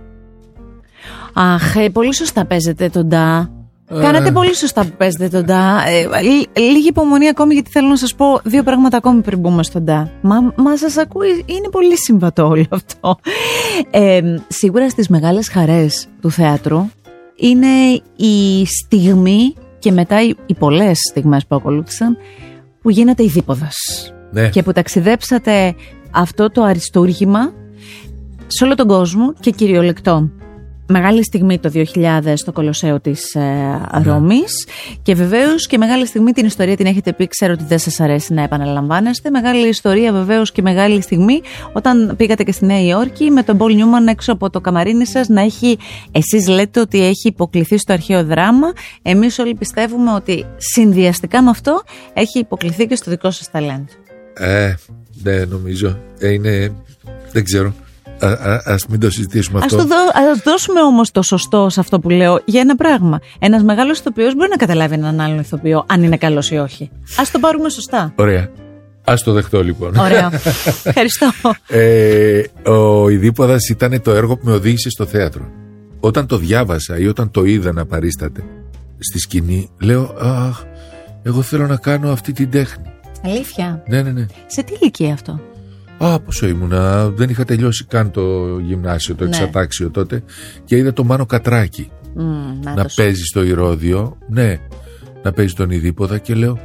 Αχ, ε, πολύ σωστά παίζετε τον Ντά. Ε. Κάνατε πολύ σωστά που παίζετε τον Ντά. Ε, λίγη υπομονή ακόμη γιατί θέλω να σας πω δύο πράγματα ακόμη πριν μπούμε στον Ντά. Μα, μα σας ακούει, είναι πολύ συμβατό όλο αυτό. Ε, σίγουρα στις μεγάλες χαρές του θέατρου είναι η στιγμή και μετά οι, οι πολλές στιγμές που ακολούθησαν που γίνατε η δίποδας. Ναι. Και που ταξιδέψατε αυτό το αριστούργημα σε όλο τον κόσμο και κυριολεκτό μεγάλη στιγμή το 2000 στο Κολοσσέο της ε, ναι. Ρώμης και βεβαίως και μεγάλη στιγμή την ιστορία την έχετε πει, ξέρω ότι δεν σας αρέσει να επαναλαμβάνεστε, μεγάλη ιστορία βεβαίως και μεγάλη στιγμή όταν πήγατε και στη Νέα Υόρκη με τον Πολ Νιούμαν έξω από το καμαρίνι σας να έχει, εσείς λέτε ότι έχει υποκληθεί στο αρχαίο δράμα, εμείς όλοι πιστεύουμε ότι συνδυαστικά με αυτό έχει υποκληθεί και στο δικό σας ταλέντ. Ε, ναι νομίζω, ε, είναι, δεν ξέρω. Α ας μην το συζητήσουμε αυτό. Ας, το ας δώσουμε όμως το σωστό σε αυτό που λέω για ένα πράγμα. Ένας μεγάλος ηθοποιός μπορεί να καταλάβει έναν άλλον ηθοποιό, αν είναι καλός ή όχι. Α το πάρουμε σωστά. Ωραία. Α το δεχτώ λοιπόν. Ωραία. Ευχαριστώ. Ε, ο Ιδίποδα ήταν το έργο που με οδήγησε στο θέατρο. Όταν το διάβασα ή όταν το είδα να παρίσταται στη σκηνή, λέω Αχ, εγώ θέλω να κάνω αυτή την τέχνη. Αλήθεια; Ναι, ναι, ναι. Σε τι ηλικία αυτό; Α, πόσο ήμουνα. Δεν είχα τελειώσει καν το γυμνάσιο, το ναι. εξατάξιο τότε. Και είδα το Μάνο Κατράκη mm, να παίζει στο Ηρώδιο. Ναι, να παίζει τον Ιδίποδα και λέω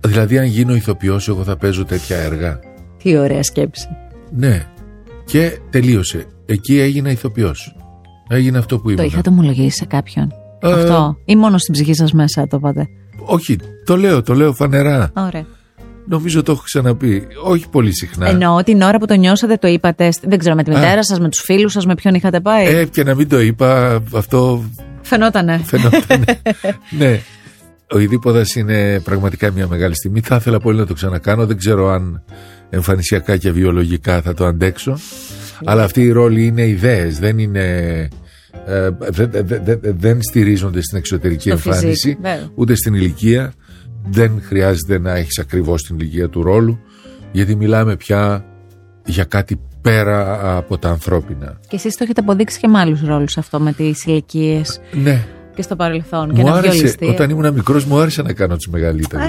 Δηλαδή αν γίνω ηθοποιός εγώ θα παίζω τέτοια έργα. Τι ωραία σκέψη. Ναι. Και τελείωσε. Εκεί έγινα ηθοποιός. Έγινε αυτό που ήμουν. Το είχατε ομολογήσει σε κάποιον; Ε, αυτό; Ή μόνο στην ψυχή σας μέσα το είπατε. Όχι, το λέω, το λέω φανερά. Ωραία. Νομίζω το έχω ξαναπεί. Όχι πολύ συχνά. Εννοώ την ώρα που το νιώσατε, το είπατε. Δεν ξέρω, με τη μητέρα σας, με τους φίλους σας, με ποιον είχατε πάει; Ε, και να μην το είπα, αυτό. Φαινότανε. Φαινότανε. ναι. Ο Ιδίποδας είναι πραγματικά μια μεγάλη στιγμή. Θα ήθελα πολύ να το ξανακάνω. Δεν ξέρω αν εμφανισιακά και βιολογικά θα το αντέξω. Αλλά αυτή η ρόλη είναι ιδέες, δεν είναι. Ε, δεν στηρίζονται στην εξωτερική εμφάνιση, ούτε στην ηλικία. Δεν χρειάζεται να έχεις ακριβώς την ηλικία του ρόλου, γιατί μιλάμε πια για κάτι πέρα από τα ανθρώπινα. Και εσείς το έχετε αποδείξει και με άλλους ρόλους αυτό με τις ηλικίες. Ναι, και στο παρελθόν. Μου και να άρεσε, όταν ήμουν μικρός, μου άρεσε να κάνω του μεγαλύτερου. Ε,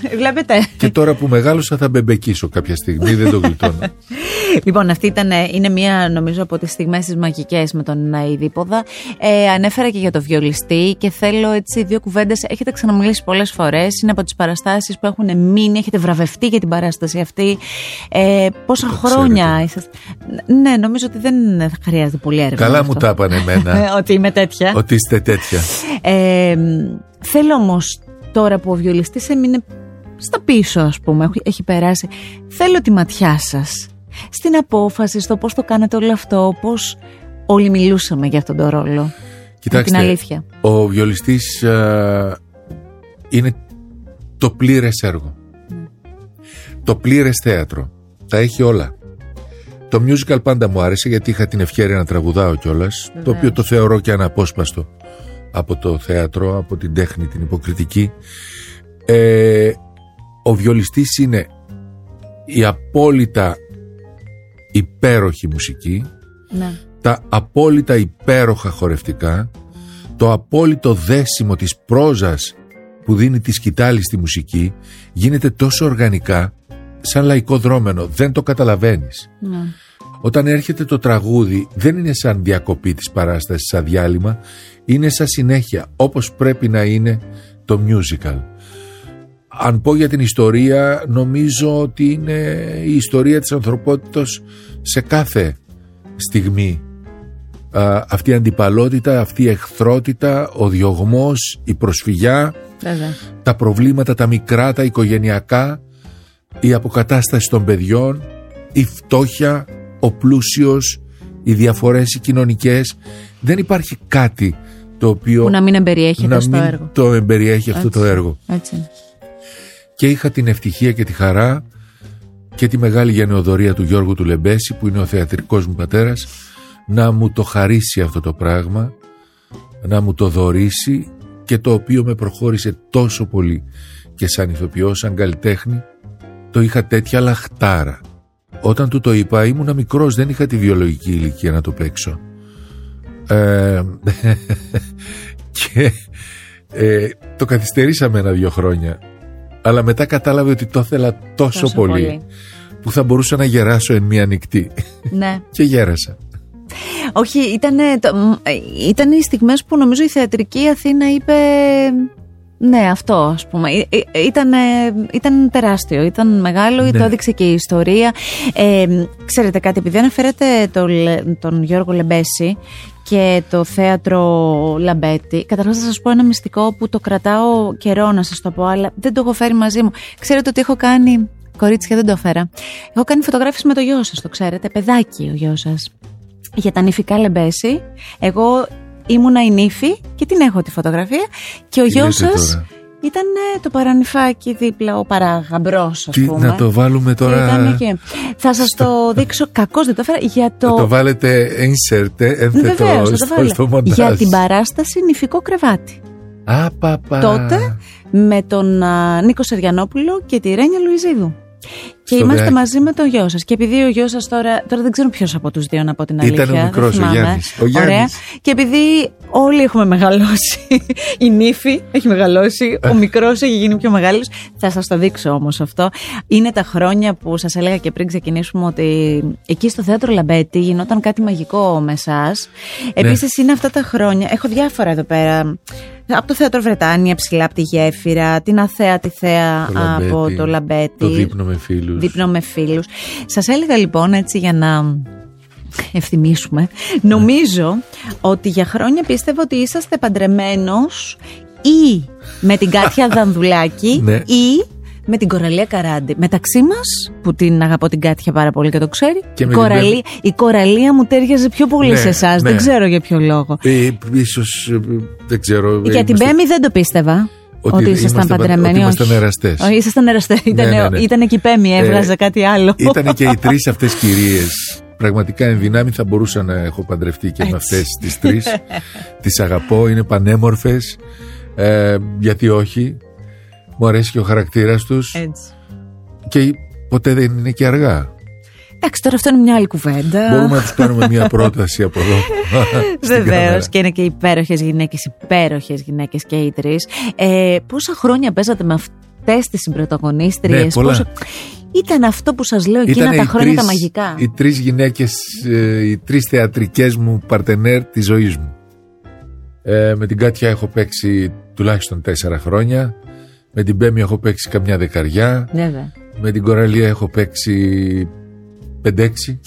βλέπετε. Και τώρα που μεγάλωσα θα μπεμπεκίσω κάποια στιγμή, δεν το γλιτώνω. λοιπόν, αυτή ήταν, είναι μία νομίζω από τις στιγμές τις μαγικές με τον Ιδίποδα. Ε, ανέφερα και για το βιολιστή και θέλω έτσι δύο κουβέντες. Έχετε ξαναμιλήσει πολλές φορές. Είναι από τις παραστάσεις που έχουν μείνει, έχετε βραβευτεί για την παράσταση αυτή. Ε, πόσα το χρόνια είσαστε. Ναι, νομίζω ότι δεν χρειάζεται πολύ έργο. Καλά μου τα είπαν εμένα. ότι είμαι τέτοια. Ότι είστε τέτοια. Ε, θέλω όμως τώρα που ο βιολιστής έμεινε στα πίσω ας πούμε, έχει περάσει. Θέλω τη ματιά σας στην απόφαση, στο πώς το κάνετε όλο αυτό, πώς όλοι μιλούσαμε για αυτόν τον ρόλο. Κοιτάξτε, την αλήθεια. ο βιολιστής είναι το πλήρες έργο. Ναι. Το πλήρες θέατρο. Τα έχει όλα. Το musical πάντα μου άρεσε γιατί είχα την ευκαιρία να τραγουδάω κιόλας, το οποίο το θεωρώ και αναπόσπαστο από το θέατρο, από την τέχνη, την υποκριτική. Ε, ο βιολιστής είναι η απόλυτα υπέροχη μουσική, ναι. τα απόλυτα υπέροχα χορευτικά, το απόλυτο δέσιμο της πρόζας που δίνει τη σκητάλη στη μουσική γίνεται τόσο οργανικά σαν λαϊκό δρόμενο, δεν το καταλαβαίνεις. Ναι. Όταν έρχεται το τραγούδι δεν είναι σαν διακοπή της παράστασης, σαν διάλειμμα, είναι σαν συνέχεια, όπως πρέπει να είναι το musical. Αν πω για την ιστορία, νομίζω ότι είναι η ιστορία της ανθρωπότητας σε κάθε στιγμή. αυτή η αντιπαλότητα, αυτή η εχθρότητα, ο διωγμός, η προσφυγιά, τα προβλήματα τα μικρά, τα οικογενειακά, η αποκατάσταση των παιδιών, η φτώχεια, ο πλούσιος, οι διαφορές οι κοινωνικές. Δεν υπάρχει κάτι το οποίο που να μην εμπεριέχεται να στο μην έργο. το εμπεριέχει αυτό το έργο. Έτσι. Και είχα την ευτυχία και τη χαρά και τη μεγάλη γενεοδορία του Γιώργου του Λεμπέση που είναι ο θεατρικός μου πατέρας να μου το χαρίσει αυτό το πράγμα να μου το δωρήσει και το οποίο με προχώρησε τόσο πολύ και σαν ηθοποιό, σαν καλλιτέχνη το είχα τέτοια λαχτάρα όταν του το είπα ήμουνα μικρός δεν είχα τη βιολογική ηλικία να το παίξω ε, και ε, το καθυστερήσαμε ένα-δύο χρόνια. Αλλά μετά κατάλαβε ότι το ήθελα τόσο, πολύ, που θα μπορούσα να γεράσω εν μία νυχτή. Ναι. και γέρασα. Όχι, ήταν, ήταν οι στιγμές που νομίζω η θεατρική Αθήνα είπε ναι, αυτό ας πούμε. Ήταν, ήταν τεράστιο, ήταν μεγάλο, ναι. το έδειξε και η ιστορία. Ε, ξέρετε κάτι, επειδή αναφέρατε τον, τον Γιώργο Λεμπέση και το θέατρο Λαμπέτη, καταρχάς θα σας πω ένα μυστικό που το κρατάω καιρό να σας το πω, αλλά δεν το έχω φέρει μαζί μου. Ξέρετε ότι έχω κάνει, κορίτσια δεν το έφερα, έχω κάνει φωτογράφηση με το γιο σας, το ξέρετε, παιδάκι ο γιος σας. Για τα νηφικά Λεμπέση, εγώ ήμουνα η νύφη και την έχω τη φωτογραφία και ο γιος σας ήταν το παρανυφάκι δίπλα, ο παραγαμπρός, ας πούμε. Να το βάλουμε τώρα; Και... Θα σας το δείξω. Κακώς δεν το έφερα. Για το... Θα το βάλετε insert, ένθετο στο, στο μοντάζ. Για την παράσταση νηφικό κρεβάτι. Α, πα, πα. Τότε με τον Νίκο Σεριανόπουλο και τη Ρένια Λουιζίδου. Και είμαστε μαζί με τον γιο σας. Και επειδή ο γιος σας τώρα. Τώρα δεν ξέρω ποιος από τους δύο να πω την αλήθεια. Ήταν ο μικρός, ο Γιάννης. Ωραία. Και επειδή όλοι έχουμε μεγαλώσει. Η νύφη έχει μεγαλώσει. Ο μικρός έχει γίνει πιο μεγάλος. Θα σας το δείξω όμως αυτό. Είναι τα χρόνια που σας έλεγα και πριν ξεκινήσουμε ότι εκεί στο θέατρο Λαμπέτη γινόταν κάτι μαγικό με εσά. Επίσης είναι αυτά τα χρόνια. Έχω διάφορα εδώ πέρα από το θέατρο Βρετάνια ψηλά από τη γέφυρα, την αθέατη θέα Το λαμπέτι, από το λαμπέτι. Το δείπνο με φίλους. Δείπνο με φίλους. Σας έλεγα λοιπόν έτσι για να ευθυμίσουμε. Νομίζω ότι για χρόνια πίστευα ότι είσαστε παντρεμένος ή με την Κάτια Δανδουλάκη Ναι. ή με την Κοραλία Καράντη. Μεταξύ μας, που την αγαπώ την Κάτια πάρα πολύ και το ξέρει, Και η, με την κοραλία, η Κοραλία μου τέριαζε πιο πολύ Ναι, σε εσάς. ναι. Δεν ξέρω για ποιο λόγο. Ε, ίσως, ε, δεν ξέρω. ε, Για την είμαστε- Πέμη δεν το πίστευα. Ότι Ότι, ήσασταν είμαστε πα- παντρεμένοι. ότι ήμασταν όχι. εραστές. Όχι, ήσασταν εραστές. Ήταν, ναι, ναι. ήταν και η Πέμη, έβγαζε Ε, κάτι άλλο. Ήταν και οι τρεις αυτές κυρίες. Πραγματικά εν δυνάμει θα μπορούσα να έχω παντρευτεί και με Έτσι. αυτές τις τρεις. τις αγαπώ, είναι πανέμορφες. Ε, γιατί όχι. Μου αρέσει και ο χαρακτήρας τους. Έτσι. Και ποτέ δεν είναι και αργά. Εντάξει, τώρα αυτό είναι μια άλλη κουβέντα. Μπορούμε να του κάνουμε μια πρόταση από εδώ. στην Βεβαίως κάμερα. και είναι και υπέροχες γυναίκες, υπέροχες γυναίκες και οι τρει. Ε, πόσα χρόνια παίζατε με αυτές τις συμπροταγωνίστριε, Ναι, πολλά. Ήταν αυτό που σας λέω εκείνα Ήτανε τα οι χρόνια τρεις- τα μαγικά. Οι τρεις γυναίκες, οι τρεις θεατρικές μου παρτενέρ της ζωής μου. Ε, με την Κάτια έχω παίξει τουλάχιστον τέσσερα χρόνια. Με την Πέμη έχω παίξει καμιά δεκαριά. Βέβαια. Με την Κοραλία έχω παίξει πεντέξι.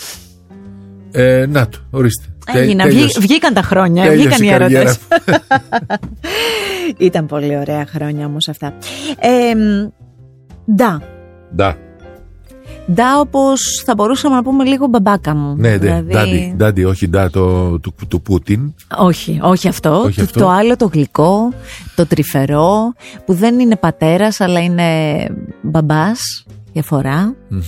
Ε, να το, ορίστε. Έγινα, Τέλειωσε- βγή- βγήκαν τα χρόνια, τέλειωσε βγήκαν οι η καριέρα έρωτες. μου. Ήταν πολύ ωραία χρόνια όμως αυτά. Ε, μ, Ντα. Ντα. Ντα όπως θα μπορούσαμε να πούμε λίγο μπαμπάκα μου. Ναι, ναι, Δηλαδή- ντάντι, ντάντι, όχι ντα το, του, του Πούτιν. Όχι, όχι αυτό. Όχι το, αυτό. το άλλο το γλυκό, το τρυφερό, που δεν είναι πατέρας αλλά είναι μπαμπάς. Διαφορά. Μμμ.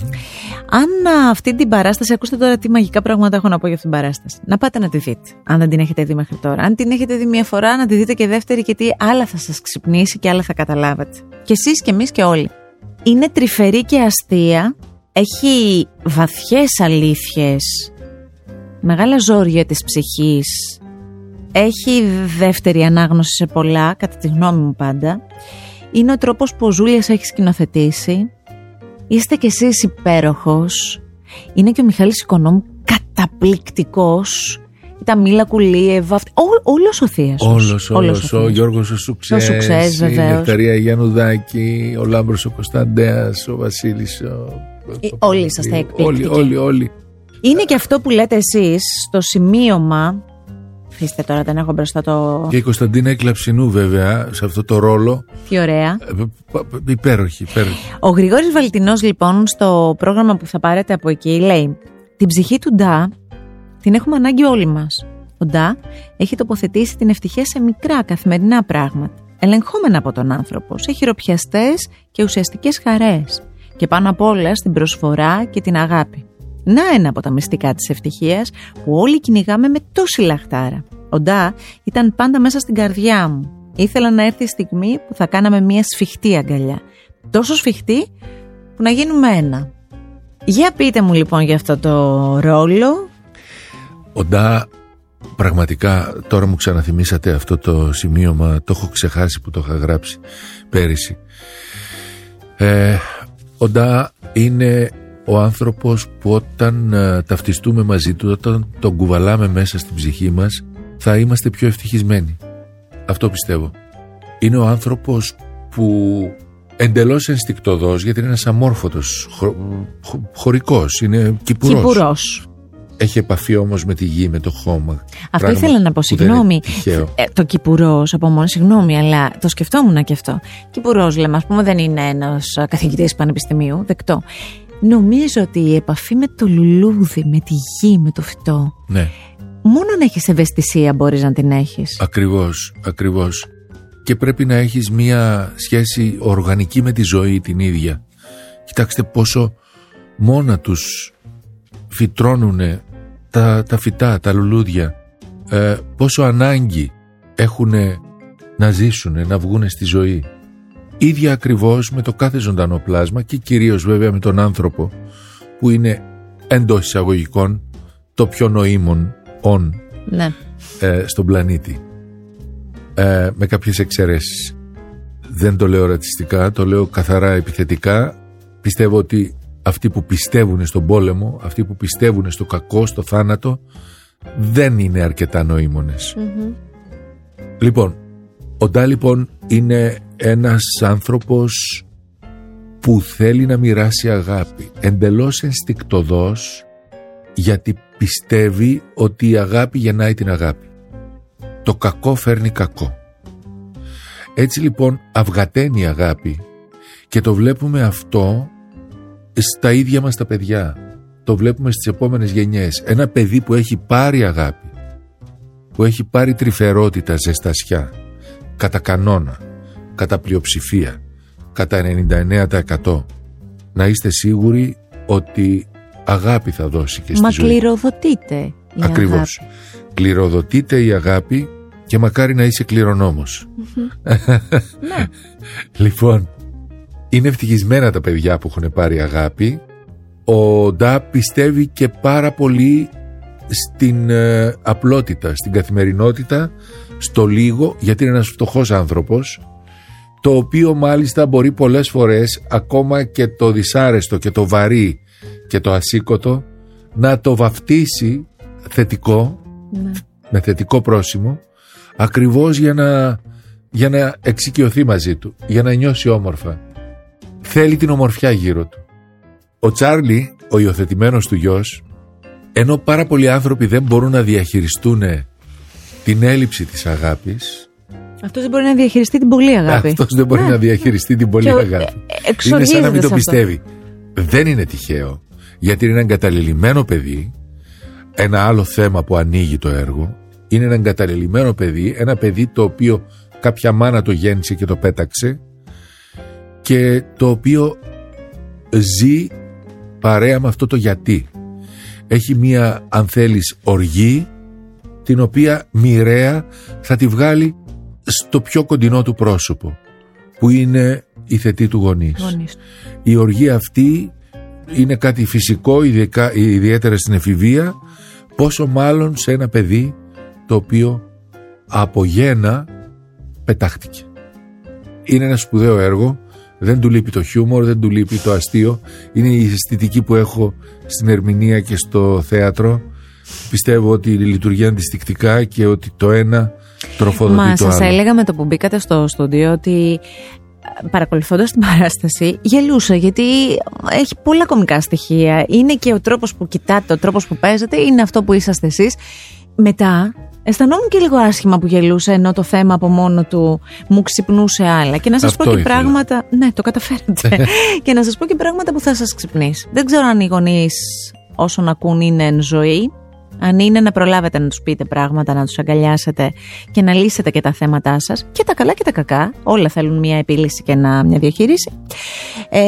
Αν α, αυτή την παράσταση, ακούστε τώρα τι μαγικά πράγματα έχω να πω για αυτήν την παράσταση. Να πάτε να τη δείτε, αν δεν την έχετε δει μέχρι τώρα. Αν την έχετε δει μία φορά, να τη δείτε και δεύτερη, γιατί άλλα θα σας ξυπνήσει και άλλα θα καταλάβετε. Και εσείς και εμείς και όλοι. Είναι τρυφερή και αστεία, έχει βαθιές αλήθειες, μεγάλα ζόρια της ψυχής, έχει δεύτερη ανάγνωση σε πολλά, κατά τη γνώμη μου πάντα. Είναι ο τρόπος που ο Ζούλιας έχει σκηνοθετήσει. Είστε κι εσείς υπέροχος. Είναι και ο Μιχάλης Οικονόμου καταπληκτικός. Η Ταμίλα Κουλίεβα. αυτ- Ό, όλος ο Θείασος. Όλος, όλος, ο Θείασος. Γιώργος ο Σουξές, Ο Σουξές, η βεβαίως. Νεκταρία Γιαννουδάκη, ο Λάμπρος ο Κωνσταντέας, ο Βασίλης ο... Ε, όλοι είσαστε εκπληκτικοί. Όλοι, όλοι, όλοι. Είναι και αυτό που λέτε εσείς στο σημείωμα. Αφήστε τώρα, δεν έχω μπροστά το. Και η Κωνσταντίνα Εκλαψινού βέβαια σε αυτό το ρόλο. Τι ωραία. Ε, π- π- Υπέροχη, υπέροχη. Ο Γρηγόρης Βαλτινός λοιπόν στο πρόγραμμα που θα πάρετε από εκεί λέει «Την ψυχή του Ντά την έχουμε ανάγκη όλοι μας. Ο Ντά έχει τοποθετήσει την ευτυχία σε μικρά καθημερινά πράγματα, ελεγχόμενα από τον άνθρωπο, σε χειροπιαστές και ουσιαστικές χαρές και πάνω απ' όλα στην προσφορά και την αγάπη. Να ένα από τα μυστικά της ευτυχίας που όλοι κυνηγάμε με τόση λαχτάρα. Ο Ντά ήταν πάντα μέσα στην καρδιά μου. Ήθελα να έρθει η στιγμή που θα κάναμε μια σφιχτή αγκαλιά. Τόσο σφιχτή που να γίνουμε ένα. Για πείτε μου λοιπόν για αυτό το ρόλο. Ο Ντά, πραγματικά τώρα μου ξαναθυμίσατε αυτό το σημείωμα, το έχω ξεχάσει που το είχα γράψει πέρυσι. Ε, ο Ντά είναι ο άνθρωπος που όταν ε, ταυτιστούμε μαζί του, όταν τον κουβαλάμε μέσα στην ψυχή μας, θα είμαστε πιο ευτυχισμένοι. Αυτό πιστεύω. Είναι ο άνθρωπος που εντελώς ενστικτοδός, γιατί είναι ένας αμόρφωτος, χω, χω- χωρικός, είναι κυπουρός. Κυπουρός. Έχει επαφή όμως με τη γη, με το χώμα. Αυτό Πράγμα ήθελα να πω, που δεν είναι συγγνώμη. τυχαίο. Ε, το κυπουρός από μόνο, συγγνώμη, αλλά το σκεφτόμουν και αυτό. Κυπουρός, λέμε, ας πούμε, δεν είναι ένας καθηγητής πανεπιστημίου, δεκτό. Νομίζω ότι η επαφή με το λουλούδι, με τη γη, με το φυτό, Ναι, μόνο αν έχεις ευαισθησία μπορείς να την έχεις. ακριβώς, ακριβώς. Και πρέπει να έχεις μία σχέση οργανική με τη ζωή την ίδια. Κοιτάξτε πόσο μόνα τους φυτρώνουν τα, τα φυτά, τα λουλούδια. Ε, πόσο ανάγκη έχουν να ζήσουν, να βγουν στη ζωή. Ίδια ακριβώς με το κάθε ζωντανό πλάσμα και κυρίως βέβαια με τον άνθρωπο που είναι εντός εισαγωγικών το πιο νοήμων όν Ναι. ε, στον πλανήτη. Ε, με κάποιες εξαιρέσεις. Δεν το λέω ρατσιστικά, το λέω καθαρά επιθετικά. Πιστεύω ότι αυτοί που πιστεύουν στον πόλεμο, αυτοί που πιστεύουν στο κακό, στο θάνατο, δεν είναι αρκετά νοήμονες. Λοιπόν, Ο Ντά λοιπόν είναι ένας άνθρωπος που θέλει να μοιράσει αγάπη εντελώς ενστικτοδός γιατί πιστεύει ότι η αγάπη γεννάει την αγάπη. Το κακό φέρνει κακό. Έτσι λοιπόν αυγαταίνει η αγάπη και το βλέπουμε αυτό στα ίδια μας τα παιδιά. Το βλέπουμε στις επόμενες γενιές. Ένα παιδί που έχει πάρει αγάπη, που έχει πάρει τρυφερότητα, ζεστασιά, κατά κανόνα, κατά πλειοψηφία, κατά 99% να είστε σίγουροι ότι αγάπη θα δώσει και στη Μα ζωή. κληροδοτείται η Ακριβώς. αγάπη. Κληροδοτείται η αγάπη και μακάρι να είσαι κληρονόμος. Ναι. Λοιπόν, είναι ευτυχισμένα τα παιδιά που έχουν πάρει αγάπη. Ο Ντά πιστεύει και πάρα πολύ στην ε, απλότητα, στην καθημερινότητα, στο λίγο, γιατί είναι ένας φτωχός άνθρωπος, το οποίο μάλιστα μπορεί πολλές φορές ακόμα και το δυσάρεστο και το βαρύ και το ασήκωτο να το βαφτίσει θετικό, Ναι. με θετικό πρόσημο, ακριβώς για να, για να εξοικειωθεί μαζί του, για να νιώσει όμορφα. Θέλει την ομορφιά γύρω του. Ο Τσάρλι, ο υιοθετημένος του γιος, ενώ πάρα πολλοί άνθρωποι δεν μπορούν να διαχειριστούν την έλλειψη της αγάπης, Αυτός δεν μπορεί να διαχειριστεί την πολύ αγάπη. αυτός δεν μπορεί Ναι. να διαχειριστεί την πολύ Και ο- αγάπη. ε, είναι εξοργίζεται σαν να μην το σε αυτό. πιστεύει. Δεν είναι τυχαίο, γιατί είναι ένα εγκαταλελειμμένο παιδί, ένα άλλο θέμα που ανοίγει το έργο, είναι ένα εγκαταλελειμμένο παιδί, ένα παιδί το οποίο κάποια μάνα το γέννησε και το πέταξε και το οποίο ζει παρέα με αυτό το γιατί. Έχει μία, αν θέλεις, οργή, την οποία μοιραία θα τη βγάλει στο πιο κοντινό του πρόσωπο, που είναι η θετή του γονείς. Γονείς του. Η οργή αυτή είναι κάτι φυσικό, ειδικά, ιδιαίτερα στην εφηβεία, πόσο μάλλον σε ένα παιδί το οποίο από γένα πετάχτηκε. Είναι ένα σπουδαίο έργο, δεν του λείπει το χιούμορ, δεν του λείπει το αστείο, είναι η αισθητική που έχω στην ερμηνεία και στο θέατρο. Πιστεύω ότι λειτουργεί αντιστοιχτικά και ότι το ένα τροφοδοτεί Μα το σας άλλο. έλεγα με το που μπήκατε στο στούντιο ότι ε, παρακολουθώντας την παράσταση γελούσα γιατί έχει πολλά κομικά στοιχεία. Είναι και ο τρόπος που κοιτάτε, ο τρόπος που παίζετε, είναι αυτό που είσαστε εσείς. Μετά αισθανόμουν και λίγο άσχημα που γελούσα ενώ το θέμα από μόνο του μου ξυπνούσε άλλα. Και να σας Αυτό πω και ήθελα. πράγματα... Ναι, το καταφέρατε. και να σας πω και πράγματα που θα σας ξυπνήσει. Δεν ξέρω αν οι γονείς όσων ακούν είναι εν ζωή. Αν είναι να προλάβετε να τους πείτε πράγματα, να τους αγκαλιάσετε και να λύσετε και τα θέματά σας και τα καλά και τα κακά, όλα θέλουν μια επίλυση και ένα, μια διαχείριση. Ε,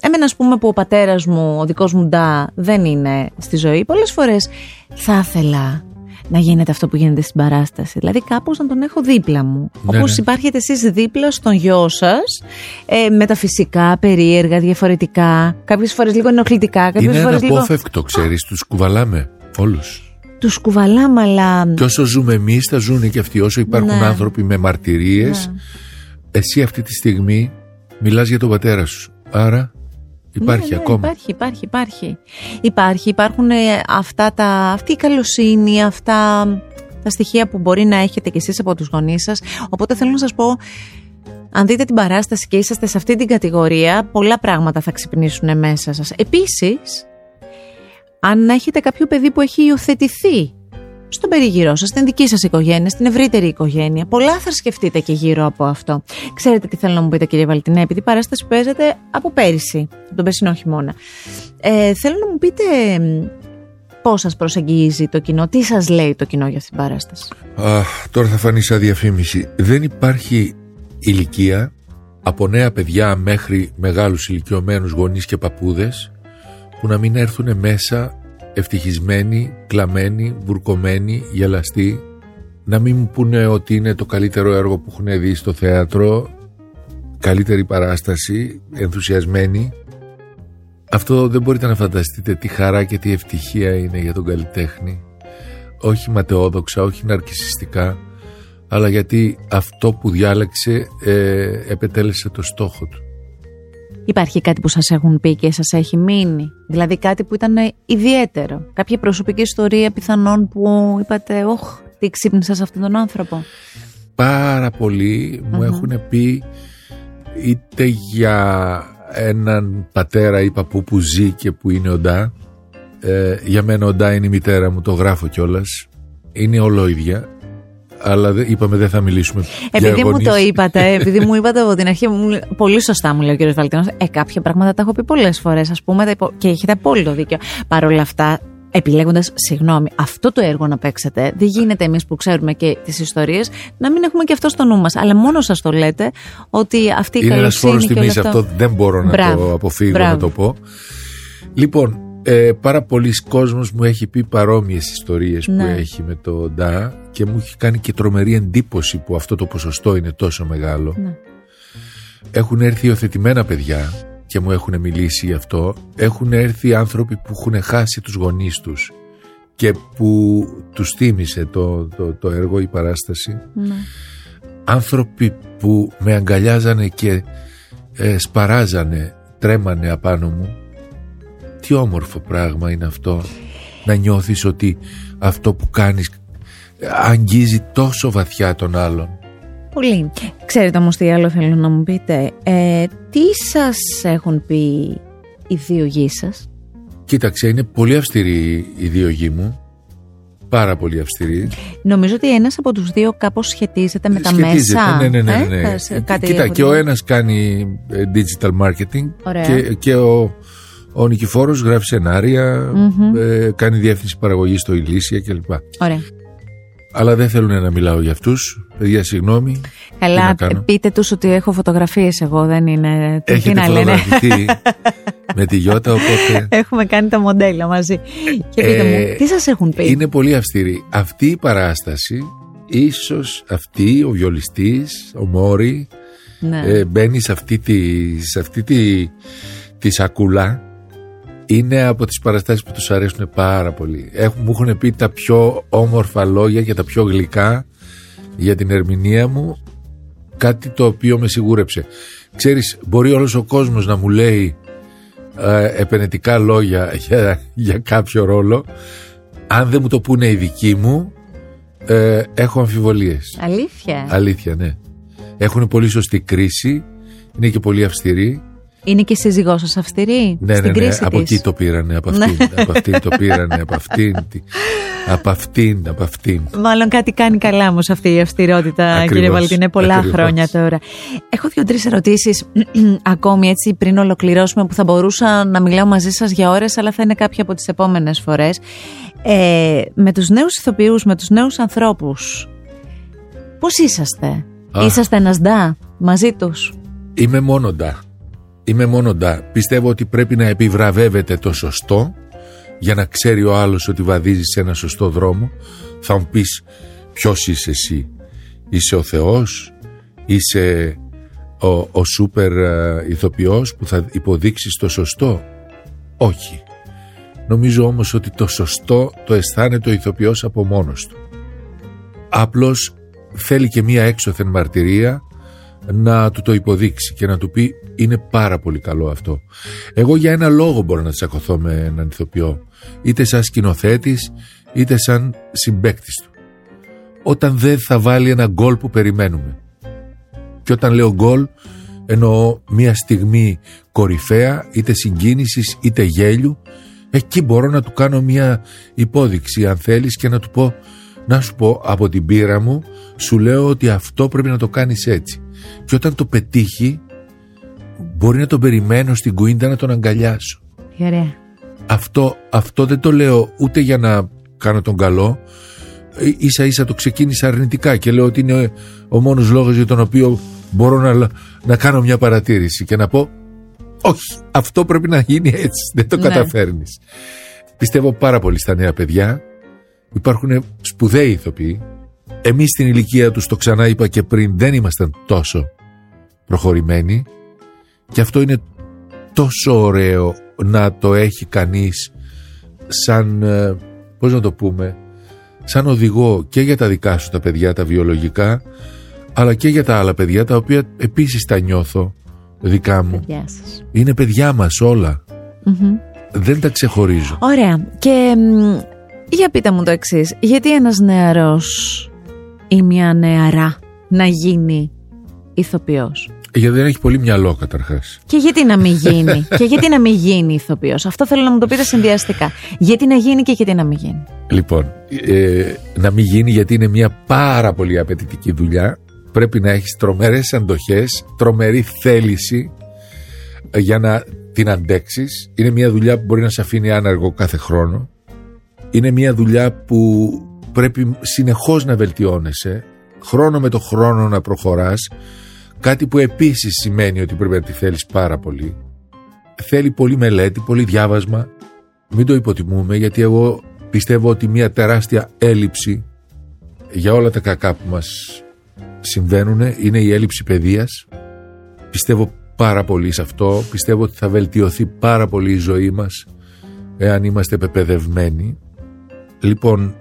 εμένα ας πούμε που ο πατέρας μου, ο δικός μου Ντά δεν είναι στη ζωή, πολλές φορές θα ήθελα να γίνεται αυτό που γίνεται στην παράσταση. Δηλαδή κάπως να τον έχω δίπλα μου. Ναι, Όπως ναι. υπάρχετε εσείς δίπλα στον γιο σας, ε, μεταφυσικά, περίεργα, διαφορετικά, κάποιες φορές λίγο ενοχλητικά, κάποιες Είναι φορές λίγο... αναπόφευκτο, ξέρεις, τους κουβαλάμε όλους. Τους κουβαλάμε, αλλά... Και όσο ζούμε εμείς, θα ζουν και αυτοί. Όσο υπάρχουν Ναι. άνθρωποι με μαρτυρίες, εσύ αυτή τη στιγμή μιλάς για τον πατέρα σου. Άρα υπάρχει Ναι, ναι, ακόμα. Υπάρχει, υπάρχει, υπάρχει. Υπάρχει, υπάρχουν ε, αυτά τα, αυτή η καλοσύνη, αυτά τα στοιχεία που μπορεί να έχετε κι εσείς από τους γονείς σας. Οπότε θέλω να σας πω, αν δείτε την παράσταση και είσαστε σε αυτή την κατηγορία, πολλά πράγματα θα ξυπνήσουν μέσα σας. Επίσης, αν έχετε κάποιο παιδί που έχει υιοθετηθεί στον περιγυρό σας, στην δική σας οικογένεια, στην ευρύτερη οικογένεια. Πολλά θα σκεφτείτε και γύρω από αυτό. Ξέρετε τι θέλω να μου πείτε κύριε Βαλτινέ, επειδή η παράσταση παίζεται από πέρυσι, από τον περσινό χειμώνα. Ε, θέλω να μου πείτε μ, πώς σας προσεγγίζει το κοινό, τι σας λέει το κοινό για αυτή την παράσταση; Αχ, τώρα θα φανεί σαν διαφήμιση. Δεν υπάρχει ηλικία από νέα παιδιά μέχρι μεγάλους ηλικιωμένους γονείς και παππούδες που να μην έρθουν μέσα ευτυχισμένοι, κλαμμένοι, βουρκωμένοι, γελαστοί να μην μου πούνε ότι είναι το καλύτερο έργο που έχουν δει στο θέατρο καλύτερη παράσταση, ενθουσιασμένοι αυτό δεν μπορείτε να φανταστείτε τι χαρά και τι ευτυχία είναι για τον καλλιτέχνη όχι ματαιόδοξα, όχι ναρκισιστικά αλλά γιατί αυτό που διάλεξε ε, επετέλεσε το στόχο του. Υπάρχει κάτι που σας έχουν πει και σας έχει μείνει, δηλαδή κάτι που ήταν ιδιαίτερο, κάποια προσωπική ιστορία πιθανόν που είπατε, όχ, τι ξύπνησα σε αυτόν τον άνθρωπο. πάρα πολύ μου έχουν πει είτε για έναν πατέρα ή παππού που ζει και που είναι οντά ε, για μένα οντά είναι η μητέρα μου το γράφω κιόλας. είναι ολόιδια αλλά είπαμε δεν θα μιλήσουμε Επειδή μου το είπατε, επειδή μου είπατε από την αρχή, πολύ σωστά μου λέει ο κ. Βαλτίνο, ε, κάποια πράγματα τα έχω πει πολλές φορές, ας πούμε, και έχετε απόλυτο δίκιο. Παρ' όλα αυτά, επιλέγοντας, συγγνώμη, αυτό το έργο να παίξετε, δεν γίνεται εμείς που ξέρουμε και τις ιστορίες να μην έχουμε και αυτό στο νου μας. Αλλά μόνο σας το λέτε ότι αυτή η είναι καλοσύνη. Είναι ένας φόρος τιμής, αυτό δεν μπορώ να το αποφύγω να το πω. Λοιπόν, ε, πάρα πολλοί κόσμος μου έχει πει παρόμοιες ιστορίες που ναι. έχει με το ΝΤΑ και μου έχει κάνει και τρομερή εντύπωση που αυτό το ποσοστό είναι τόσο μεγάλο. Ναι. Έχουν έρθει υιοθετημένα παιδιά και μου έχουν μιλήσει γι' αυτό. Έχουν έρθει άνθρωποι που έχουν χάσει τους γονείς τους και που τους θύμισε το, το, το έργο, η παράσταση. Ναι. Άνθρωποι που με αγκαλιάζανε και ε, σπαράζανε, τρέμανε απάνω μου τι όμορφο πράγμα είναι αυτό να νιώθεις ότι αυτό που κάνεις αγγίζει τόσο βαθιά τον άλλον. Πολύ. Ξέρετε όμως τι άλλο θέλω να μου πείτε. Ε, τι σας έχουν πει οι δύο γη σας; Κοίταξε, είναι πολύ αυστηρή η δύο γη μου. Πάρα πολύ αυστηρή. Νομίζω ότι ένας από τους δύο κάπως σχετίζεται με τα μέσα. Ναι, ναι, ναι. ναι. ναι. Ε, Κοίτα, και ο ένας κάνει ε, digital marketing και, και ο, ο Νικηφόρος γράφει ε, κάνει διεύθυνση παραγωγής στο Ηλίσια κλπ. Ωραία. Αλλά δεν θέλουν να μιλάω για αυτούς. Παιδιά, συγγνώμη. Καλά, πείτε τους ότι έχω φωτογραφίες εγώ, δεν είναι... Έχετε να φωτογραφηθεί με τη Γιώτα, οπότε... Έχουμε κάνει τα μοντέλα μαζί. Και πείτε μου, ε, τι σας έχουν πει; Είναι πολύ αυστηρή. Αυτή η παράσταση, ίσως αυτή, ο βιολιστής, ο Μόρι, ναι. ε, μπαίνει σε αυτή τη, σε αυτή τη, τη σακούλα είναι από τις παραστάσεις που τους αρέσουν πάρα πολύ. Έχουν, μου έχουν πει τα πιο όμορφα λόγια και τα πιο γλυκά για την ερμηνεία μου, κάτι το οποίο με σιγούρεψε. Ξέρεις, μπορεί όλος ο κόσμος να μου λέει ε, επενετικά λόγια για, για κάποιο ρόλο, αν δεν μου το πούνε οι δικοί μου, ε, έχω αμφιβολίες. Αλήθεια; Αλήθεια, ναι. Έχουν πολύ σωστή κρίση, είναι και πολύ αυστηροί είναι και σύζυγός σας αυστηρή; Ναι, στην ναι, ναι, από εκεί το πήρανε, από αυτήν, ναι. από αυτήν το πήρανε, από αυτήν, από αυτήν, από αυτήν. Μάλλον κάτι κάνει καλά όμως αυτή η αυστηρότητα, ακριβώς, κύριε Βαλτινέ, πολλά ακριβώς. χρόνια τώρα. Έχω δύο-τρεις ερωτήσεις ακόμη έτσι πριν ολοκληρώσουμε που θα μπορούσα να μιλάω μαζί σας για ώρες, αλλά θα είναι κάποια από τις επόμενες φορές. Ε, με τους νέους ηθοποιούς, με τους νέους ανθρώπους, πώς είσαστε, Είσαστε ένας ντά μαζί τους; Είμαι μόνο ντά. Είμαι μόνο ντά. Πιστεύω ότι πρέπει να επιβραβεύεται το σωστό για να ξέρει ο άλλος ότι βαδίζει σε ένα σωστό δρόμο. Θα μου πεις ποιος είσαι εσύ; Είσαι ο Θεός, είσαι ο, ο σούπερ ε, ηθοποιός που θα υποδείξεις το σωστό; Όχι. Νομίζω όμως ότι το σωστό το αισθάνεται ο ηθοποιός από μόνος του. Απλώς θέλει και μία έξωθεν μαρτυρία να του το υποδείξει και να του πει είναι πάρα πολύ καλό αυτό. Εγώ για ένα λόγο μπορώ να τσακωθώ με έναν ηθοποιό, είτε σαν σκηνοθέτης, είτε σαν συμπέκτη του. Όταν δεν θα βάλει ένα γκολ που περιμένουμε. Και όταν λέω γκολ, εννοώ μια στιγμή κορυφαία, είτε συγκίνησης είτε γέλιου, εκεί μπορώ να του κάνω μια υπόδειξη αν θέλεις και να του πω να σου πω από την πείρα μου σου λέω ότι αυτό πρέπει να το κάνεις έτσι και όταν το πετύχει μπορεί να τον περιμένω στην κουίντα να τον αγκαλιάσω. Ωραία. Αυτό, αυτό δεν το λέω ούτε για να κάνω τον καλό. Ε, ίσα ίσα το ξεκίνησα αρνητικά και λέω ότι είναι ο μόνος λόγος για τον οποίο μπορώ να, να κάνω μια παρατήρηση και να πω όχι, αυτό πρέπει να γίνει έτσι, δεν το ναι. καταφέρνεις. Πιστεύω πάρα πολύ στα νέα παιδιά. Υπάρχουν σπουδαίοι ηθοποιοί. Εμείς στην ηλικία τους, το ξανά είπα και πριν, δεν ήμασταν τόσο προχωρημένοι. Και αυτό είναι τόσο ωραίο να το έχει κανείς σαν, ε, πώς να το πούμε, σαν οδηγό και για τα δικά σου τα παιδιά τα βιολογικά, αλλά και για τα άλλα παιδιά τα οποία επίσης τα νιώθω δικά μου. Παιδιά σας. Είναι παιδιά μας Δεν τα ξεχωρίζω. Ωραία. Και για πείτε μου το εξής. Γιατί ένας νεαρός ή μια νεαρά να γίνει ηθοποιός; Γιατί δεν έχει πολύ μυαλό καταρχάς. Και γιατί να μην γίνει; και γιατί να μην γίνει ηθοποιός; Αυτό θέλω να μου το πείτε συνδυαστικά. Γιατί να γίνει και γιατί να μην γίνει; Λοιπόν, ε, να μην γίνει γιατί είναι μια πάρα πολύ απαιτητική δουλειά. Πρέπει να έχεις τρομερές αντοχές, τρομερή θέληση ε, για να την αντέξεις. Είναι μια δουλειά που μπορεί να σε αφήνει άναργο κάθε χρόνο. Είναι μια δουλειά που πρέπει συνεχώς να βελτιώνεσαι, χρόνο με το χρόνο να προχωράς Κάτι που επίσης σημαίνει ότι πρέπει να τη θέλεις πάρα πολύ. Θέλει πολύ μελέτη, πολύ διάβασμα. Μην το υποτιμούμε γιατί εγώ πιστεύω ότι μια τεράστια έλλειψη για όλα τα κακά που μας συμβαίνουν είναι η έλλειψη παιδείας. Πιστεύω πάρα πολύ σε αυτό. Πιστεύω ότι θα βελτιωθεί πάρα πολύ η ζωή μας εάν είμαστε πεπαιδευμένοι. Λοιπόν,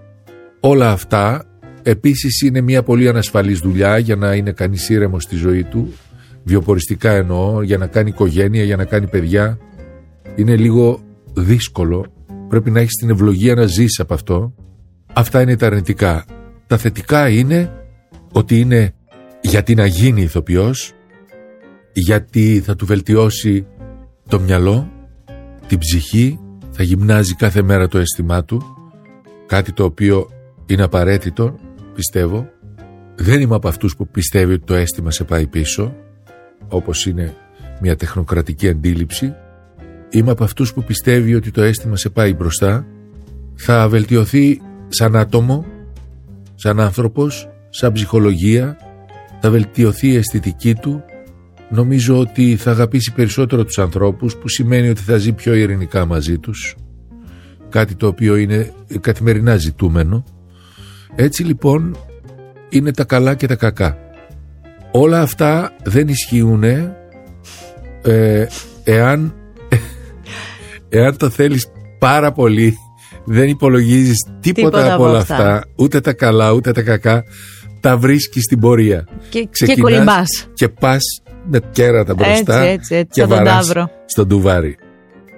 όλα αυτά Επίσης είναι μια πολύ ανασφαλής δουλειά για να είναι κανείς ήρεμος στη ζωή του, βιοποριστικά εννοώ, για να κάνει οικογένεια, για να κάνει παιδιά. Είναι λίγο δύσκολο, πρέπει να έχεις την ευλογία να ζεις από αυτό. Αυτά είναι τα αρνητικά. Τα θετικά είναι ότι είναι γιατί να γίνει ηθοποιός, γιατί θα του βελτιώσει το μυαλό, την ψυχή, θα γυμνάζει κάθε μέρα το αίσθημά του, κάτι το οποίο είναι απαραίτητο πιστεύω. Δεν είμαι από αυτούς που πιστεύει ότι το αίσθημα σε πάει πίσω, όπως είναι μια τεχνοκρατική αντίληψη. Είμαι από αυτούς που πιστεύει ότι το αίσθημα σε πάει μπροστά, θα βελτιωθεί σαν άτομο, σαν άνθρωπος, σαν ψυχολογία, θα βελτιωθεί η αισθητική του, νομίζω ότι θα αγαπήσει περισσότερο τους ανθρώπους που σημαίνει ότι θα ζει πιο ειρηνικά μαζί τους. Κάτι το οποίο είναι καθημερινά ζητούμενο έτσι λοιπόν είναι τα καλά και τα κακά. Όλα αυτά δεν ισχύουν ε, εάν, εάν το θέλεις πάρα πολύ δεν υπολογίζεις τίποτα, από όλα αυτά. ούτε τα καλά ούτε τα κακά τα βρίσκεις στην πορεία. Και, Ξεκινάς και και πας με κέρατα μπροστά έτσι, έτσι, και βαράς στον τουβάρι.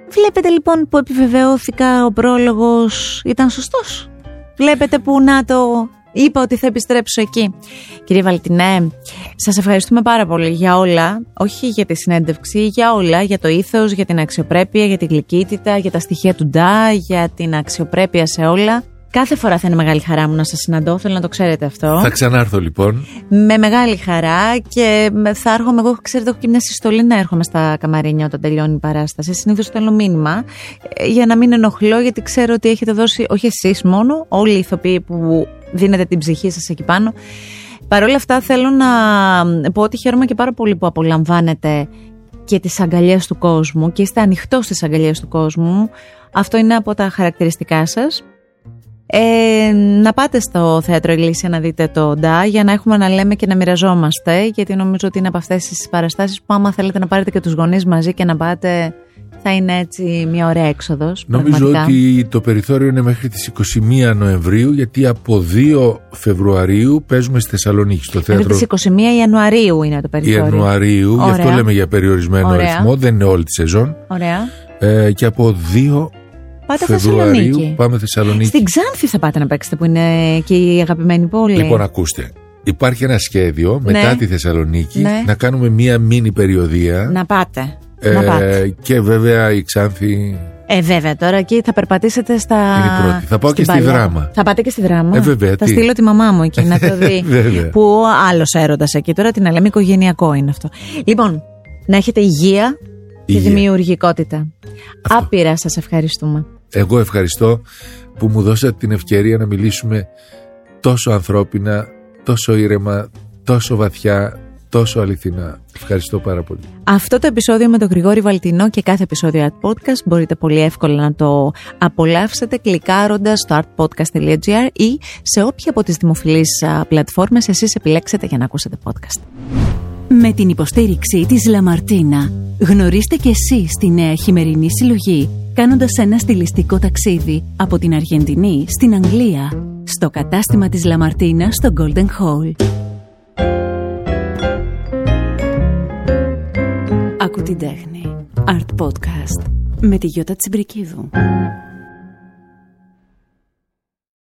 Βλέπετε λοιπόν που επιβεβαιώθηκα ο πρόλογος ήταν σωστός Βλέπετε που να το είπα ότι θα επιστρέψω εκεί. Κύριε Βαλτινέ, σας ευχαριστούμε πάρα πολύ για όλα, όχι για τη συνέντευξη, για όλα, για το ήθος, για την αξιοπρέπεια, για την γλυκύτητα, για τα στοιχεία του Ντά, για την αξιοπρέπεια σε όλα. Κάθε φορά θα είναι μεγάλη χαρά μου να σας συναντώ, θέλω να το ξέρετε αυτό. Θα ξανάρθω λοιπόν. Με μεγάλη χαρά και θα έρχομαι. Εγώ, ξέρετε, έχω και μια συστολή να έρχομαι στα καμαρίνια όταν τελειώνει η παράσταση. Συνήθως στέλνω μήνυμα ε, για να μην ενοχλώ, γιατί ξέρω ότι έχετε δώσει, όχι εσείς μόνο, όλοι οι ηθοποιοί που δίνετε την ψυχή σας εκεί πάνω. Παρ' όλα αυτά, θέλω να πω ότι χαίρομαι και πάρα πολύ που απολαμβάνετε και τις αγκαλιές του κόσμου και είστε ανοιχτός στις αγκαλιές του κόσμου. Αυτό είναι από τα χαρακτηριστικά σας. Ε, να πάτε στο θέατρο Ηλίσια να δείτε το Ντά για να έχουμε να λέμε και να μοιραζόμαστε γιατί νομίζω ότι είναι από αυτές τις παραστάσεις που άμα θέλετε να πάρετε και τους γονείς μαζί και να πάτε θα είναι έτσι μια ωραία έξοδος Νομίζω ότι το περιθώριο είναι μέχρι τις 21 Νοεμβρίου γιατί από 2 Φεβρουαρίου παίζουμε στη Θεσσαλονίκη στο θέατρο. Μέχρι τις 21 Ιανουαρίου είναι το περιθώριο. Ιανουαρίου, γι' αυτό λέμε για περιορισμένο ωραία. αριθμό, δεν είναι όλη τη σεζόν. Ωραία. Ε, και από 2 Πάτε Θεσσαλονίκη. Πάμε Θεσσαλονίκη. Στην Ξάνθη θα πάτε να παίξετε που είναι και η αγαπημένη πόλη. Λοιπόν, ακούστε. Υπάρχει ένα σχέδιο ναι. μετά τη Θεσσαλονίκη ναι. να κάνουμε μία μίνι περιοδία. Να πάτε. Ε, να πάτε. Και βέβαια η Ξάνθη. Ε, βέβαια, τώρα εκεί θα περπατήσετε στα. Είναι πρώτη. Θα πάω και στη δράμα. Θα πάτε και στη δράμα. Ε, βέβαια, θα στείλω τη μαμά μου εκεί να το δει. που άλλος έρωτας εκεί. Τώρα την λέμε οικογενειακό είναι αυτό. Λοιπόν, να έχετε υγεία και δημιουργικότητα. Αυτό. Άπειρα σας ευχαριστούμε. Εγώ ευχαριστώ που μου δώσατε την ευκαιρία να μιλήσουμε τόσο ανθρώπινα, τόσο ήρεμα, τόσο βαθιά, τόσο αληθινά. Ευχαριστώ πάρα πολύ. Αυτό το επεισόδιο με τον Γρηγόρη Βαλτινό και κάθε επεισόδιο Art Podcast μπορείτε πολύ εύκολα να το απολαύσετε κλικάροντας στο artpodcast.gr ή σε όποια από τις δημοφιλείς πλατφόρμες εσείς επιλέξετε για να ακούσετε podcast. Με την υποστήριξη της Λαμαρτίνα γνωρίστε και εσείς τη νέα χειμερινή συλλογή κάνοντας ένα στιλιστικό ταξίδι από την Αργεντινή στην Αγγλία στο κατάστημα της Λαμαρτίνα στο Golden Hall. Ακού την τέχνη. Art Podcast με τη Γιώτα Τσιμπρικίδου.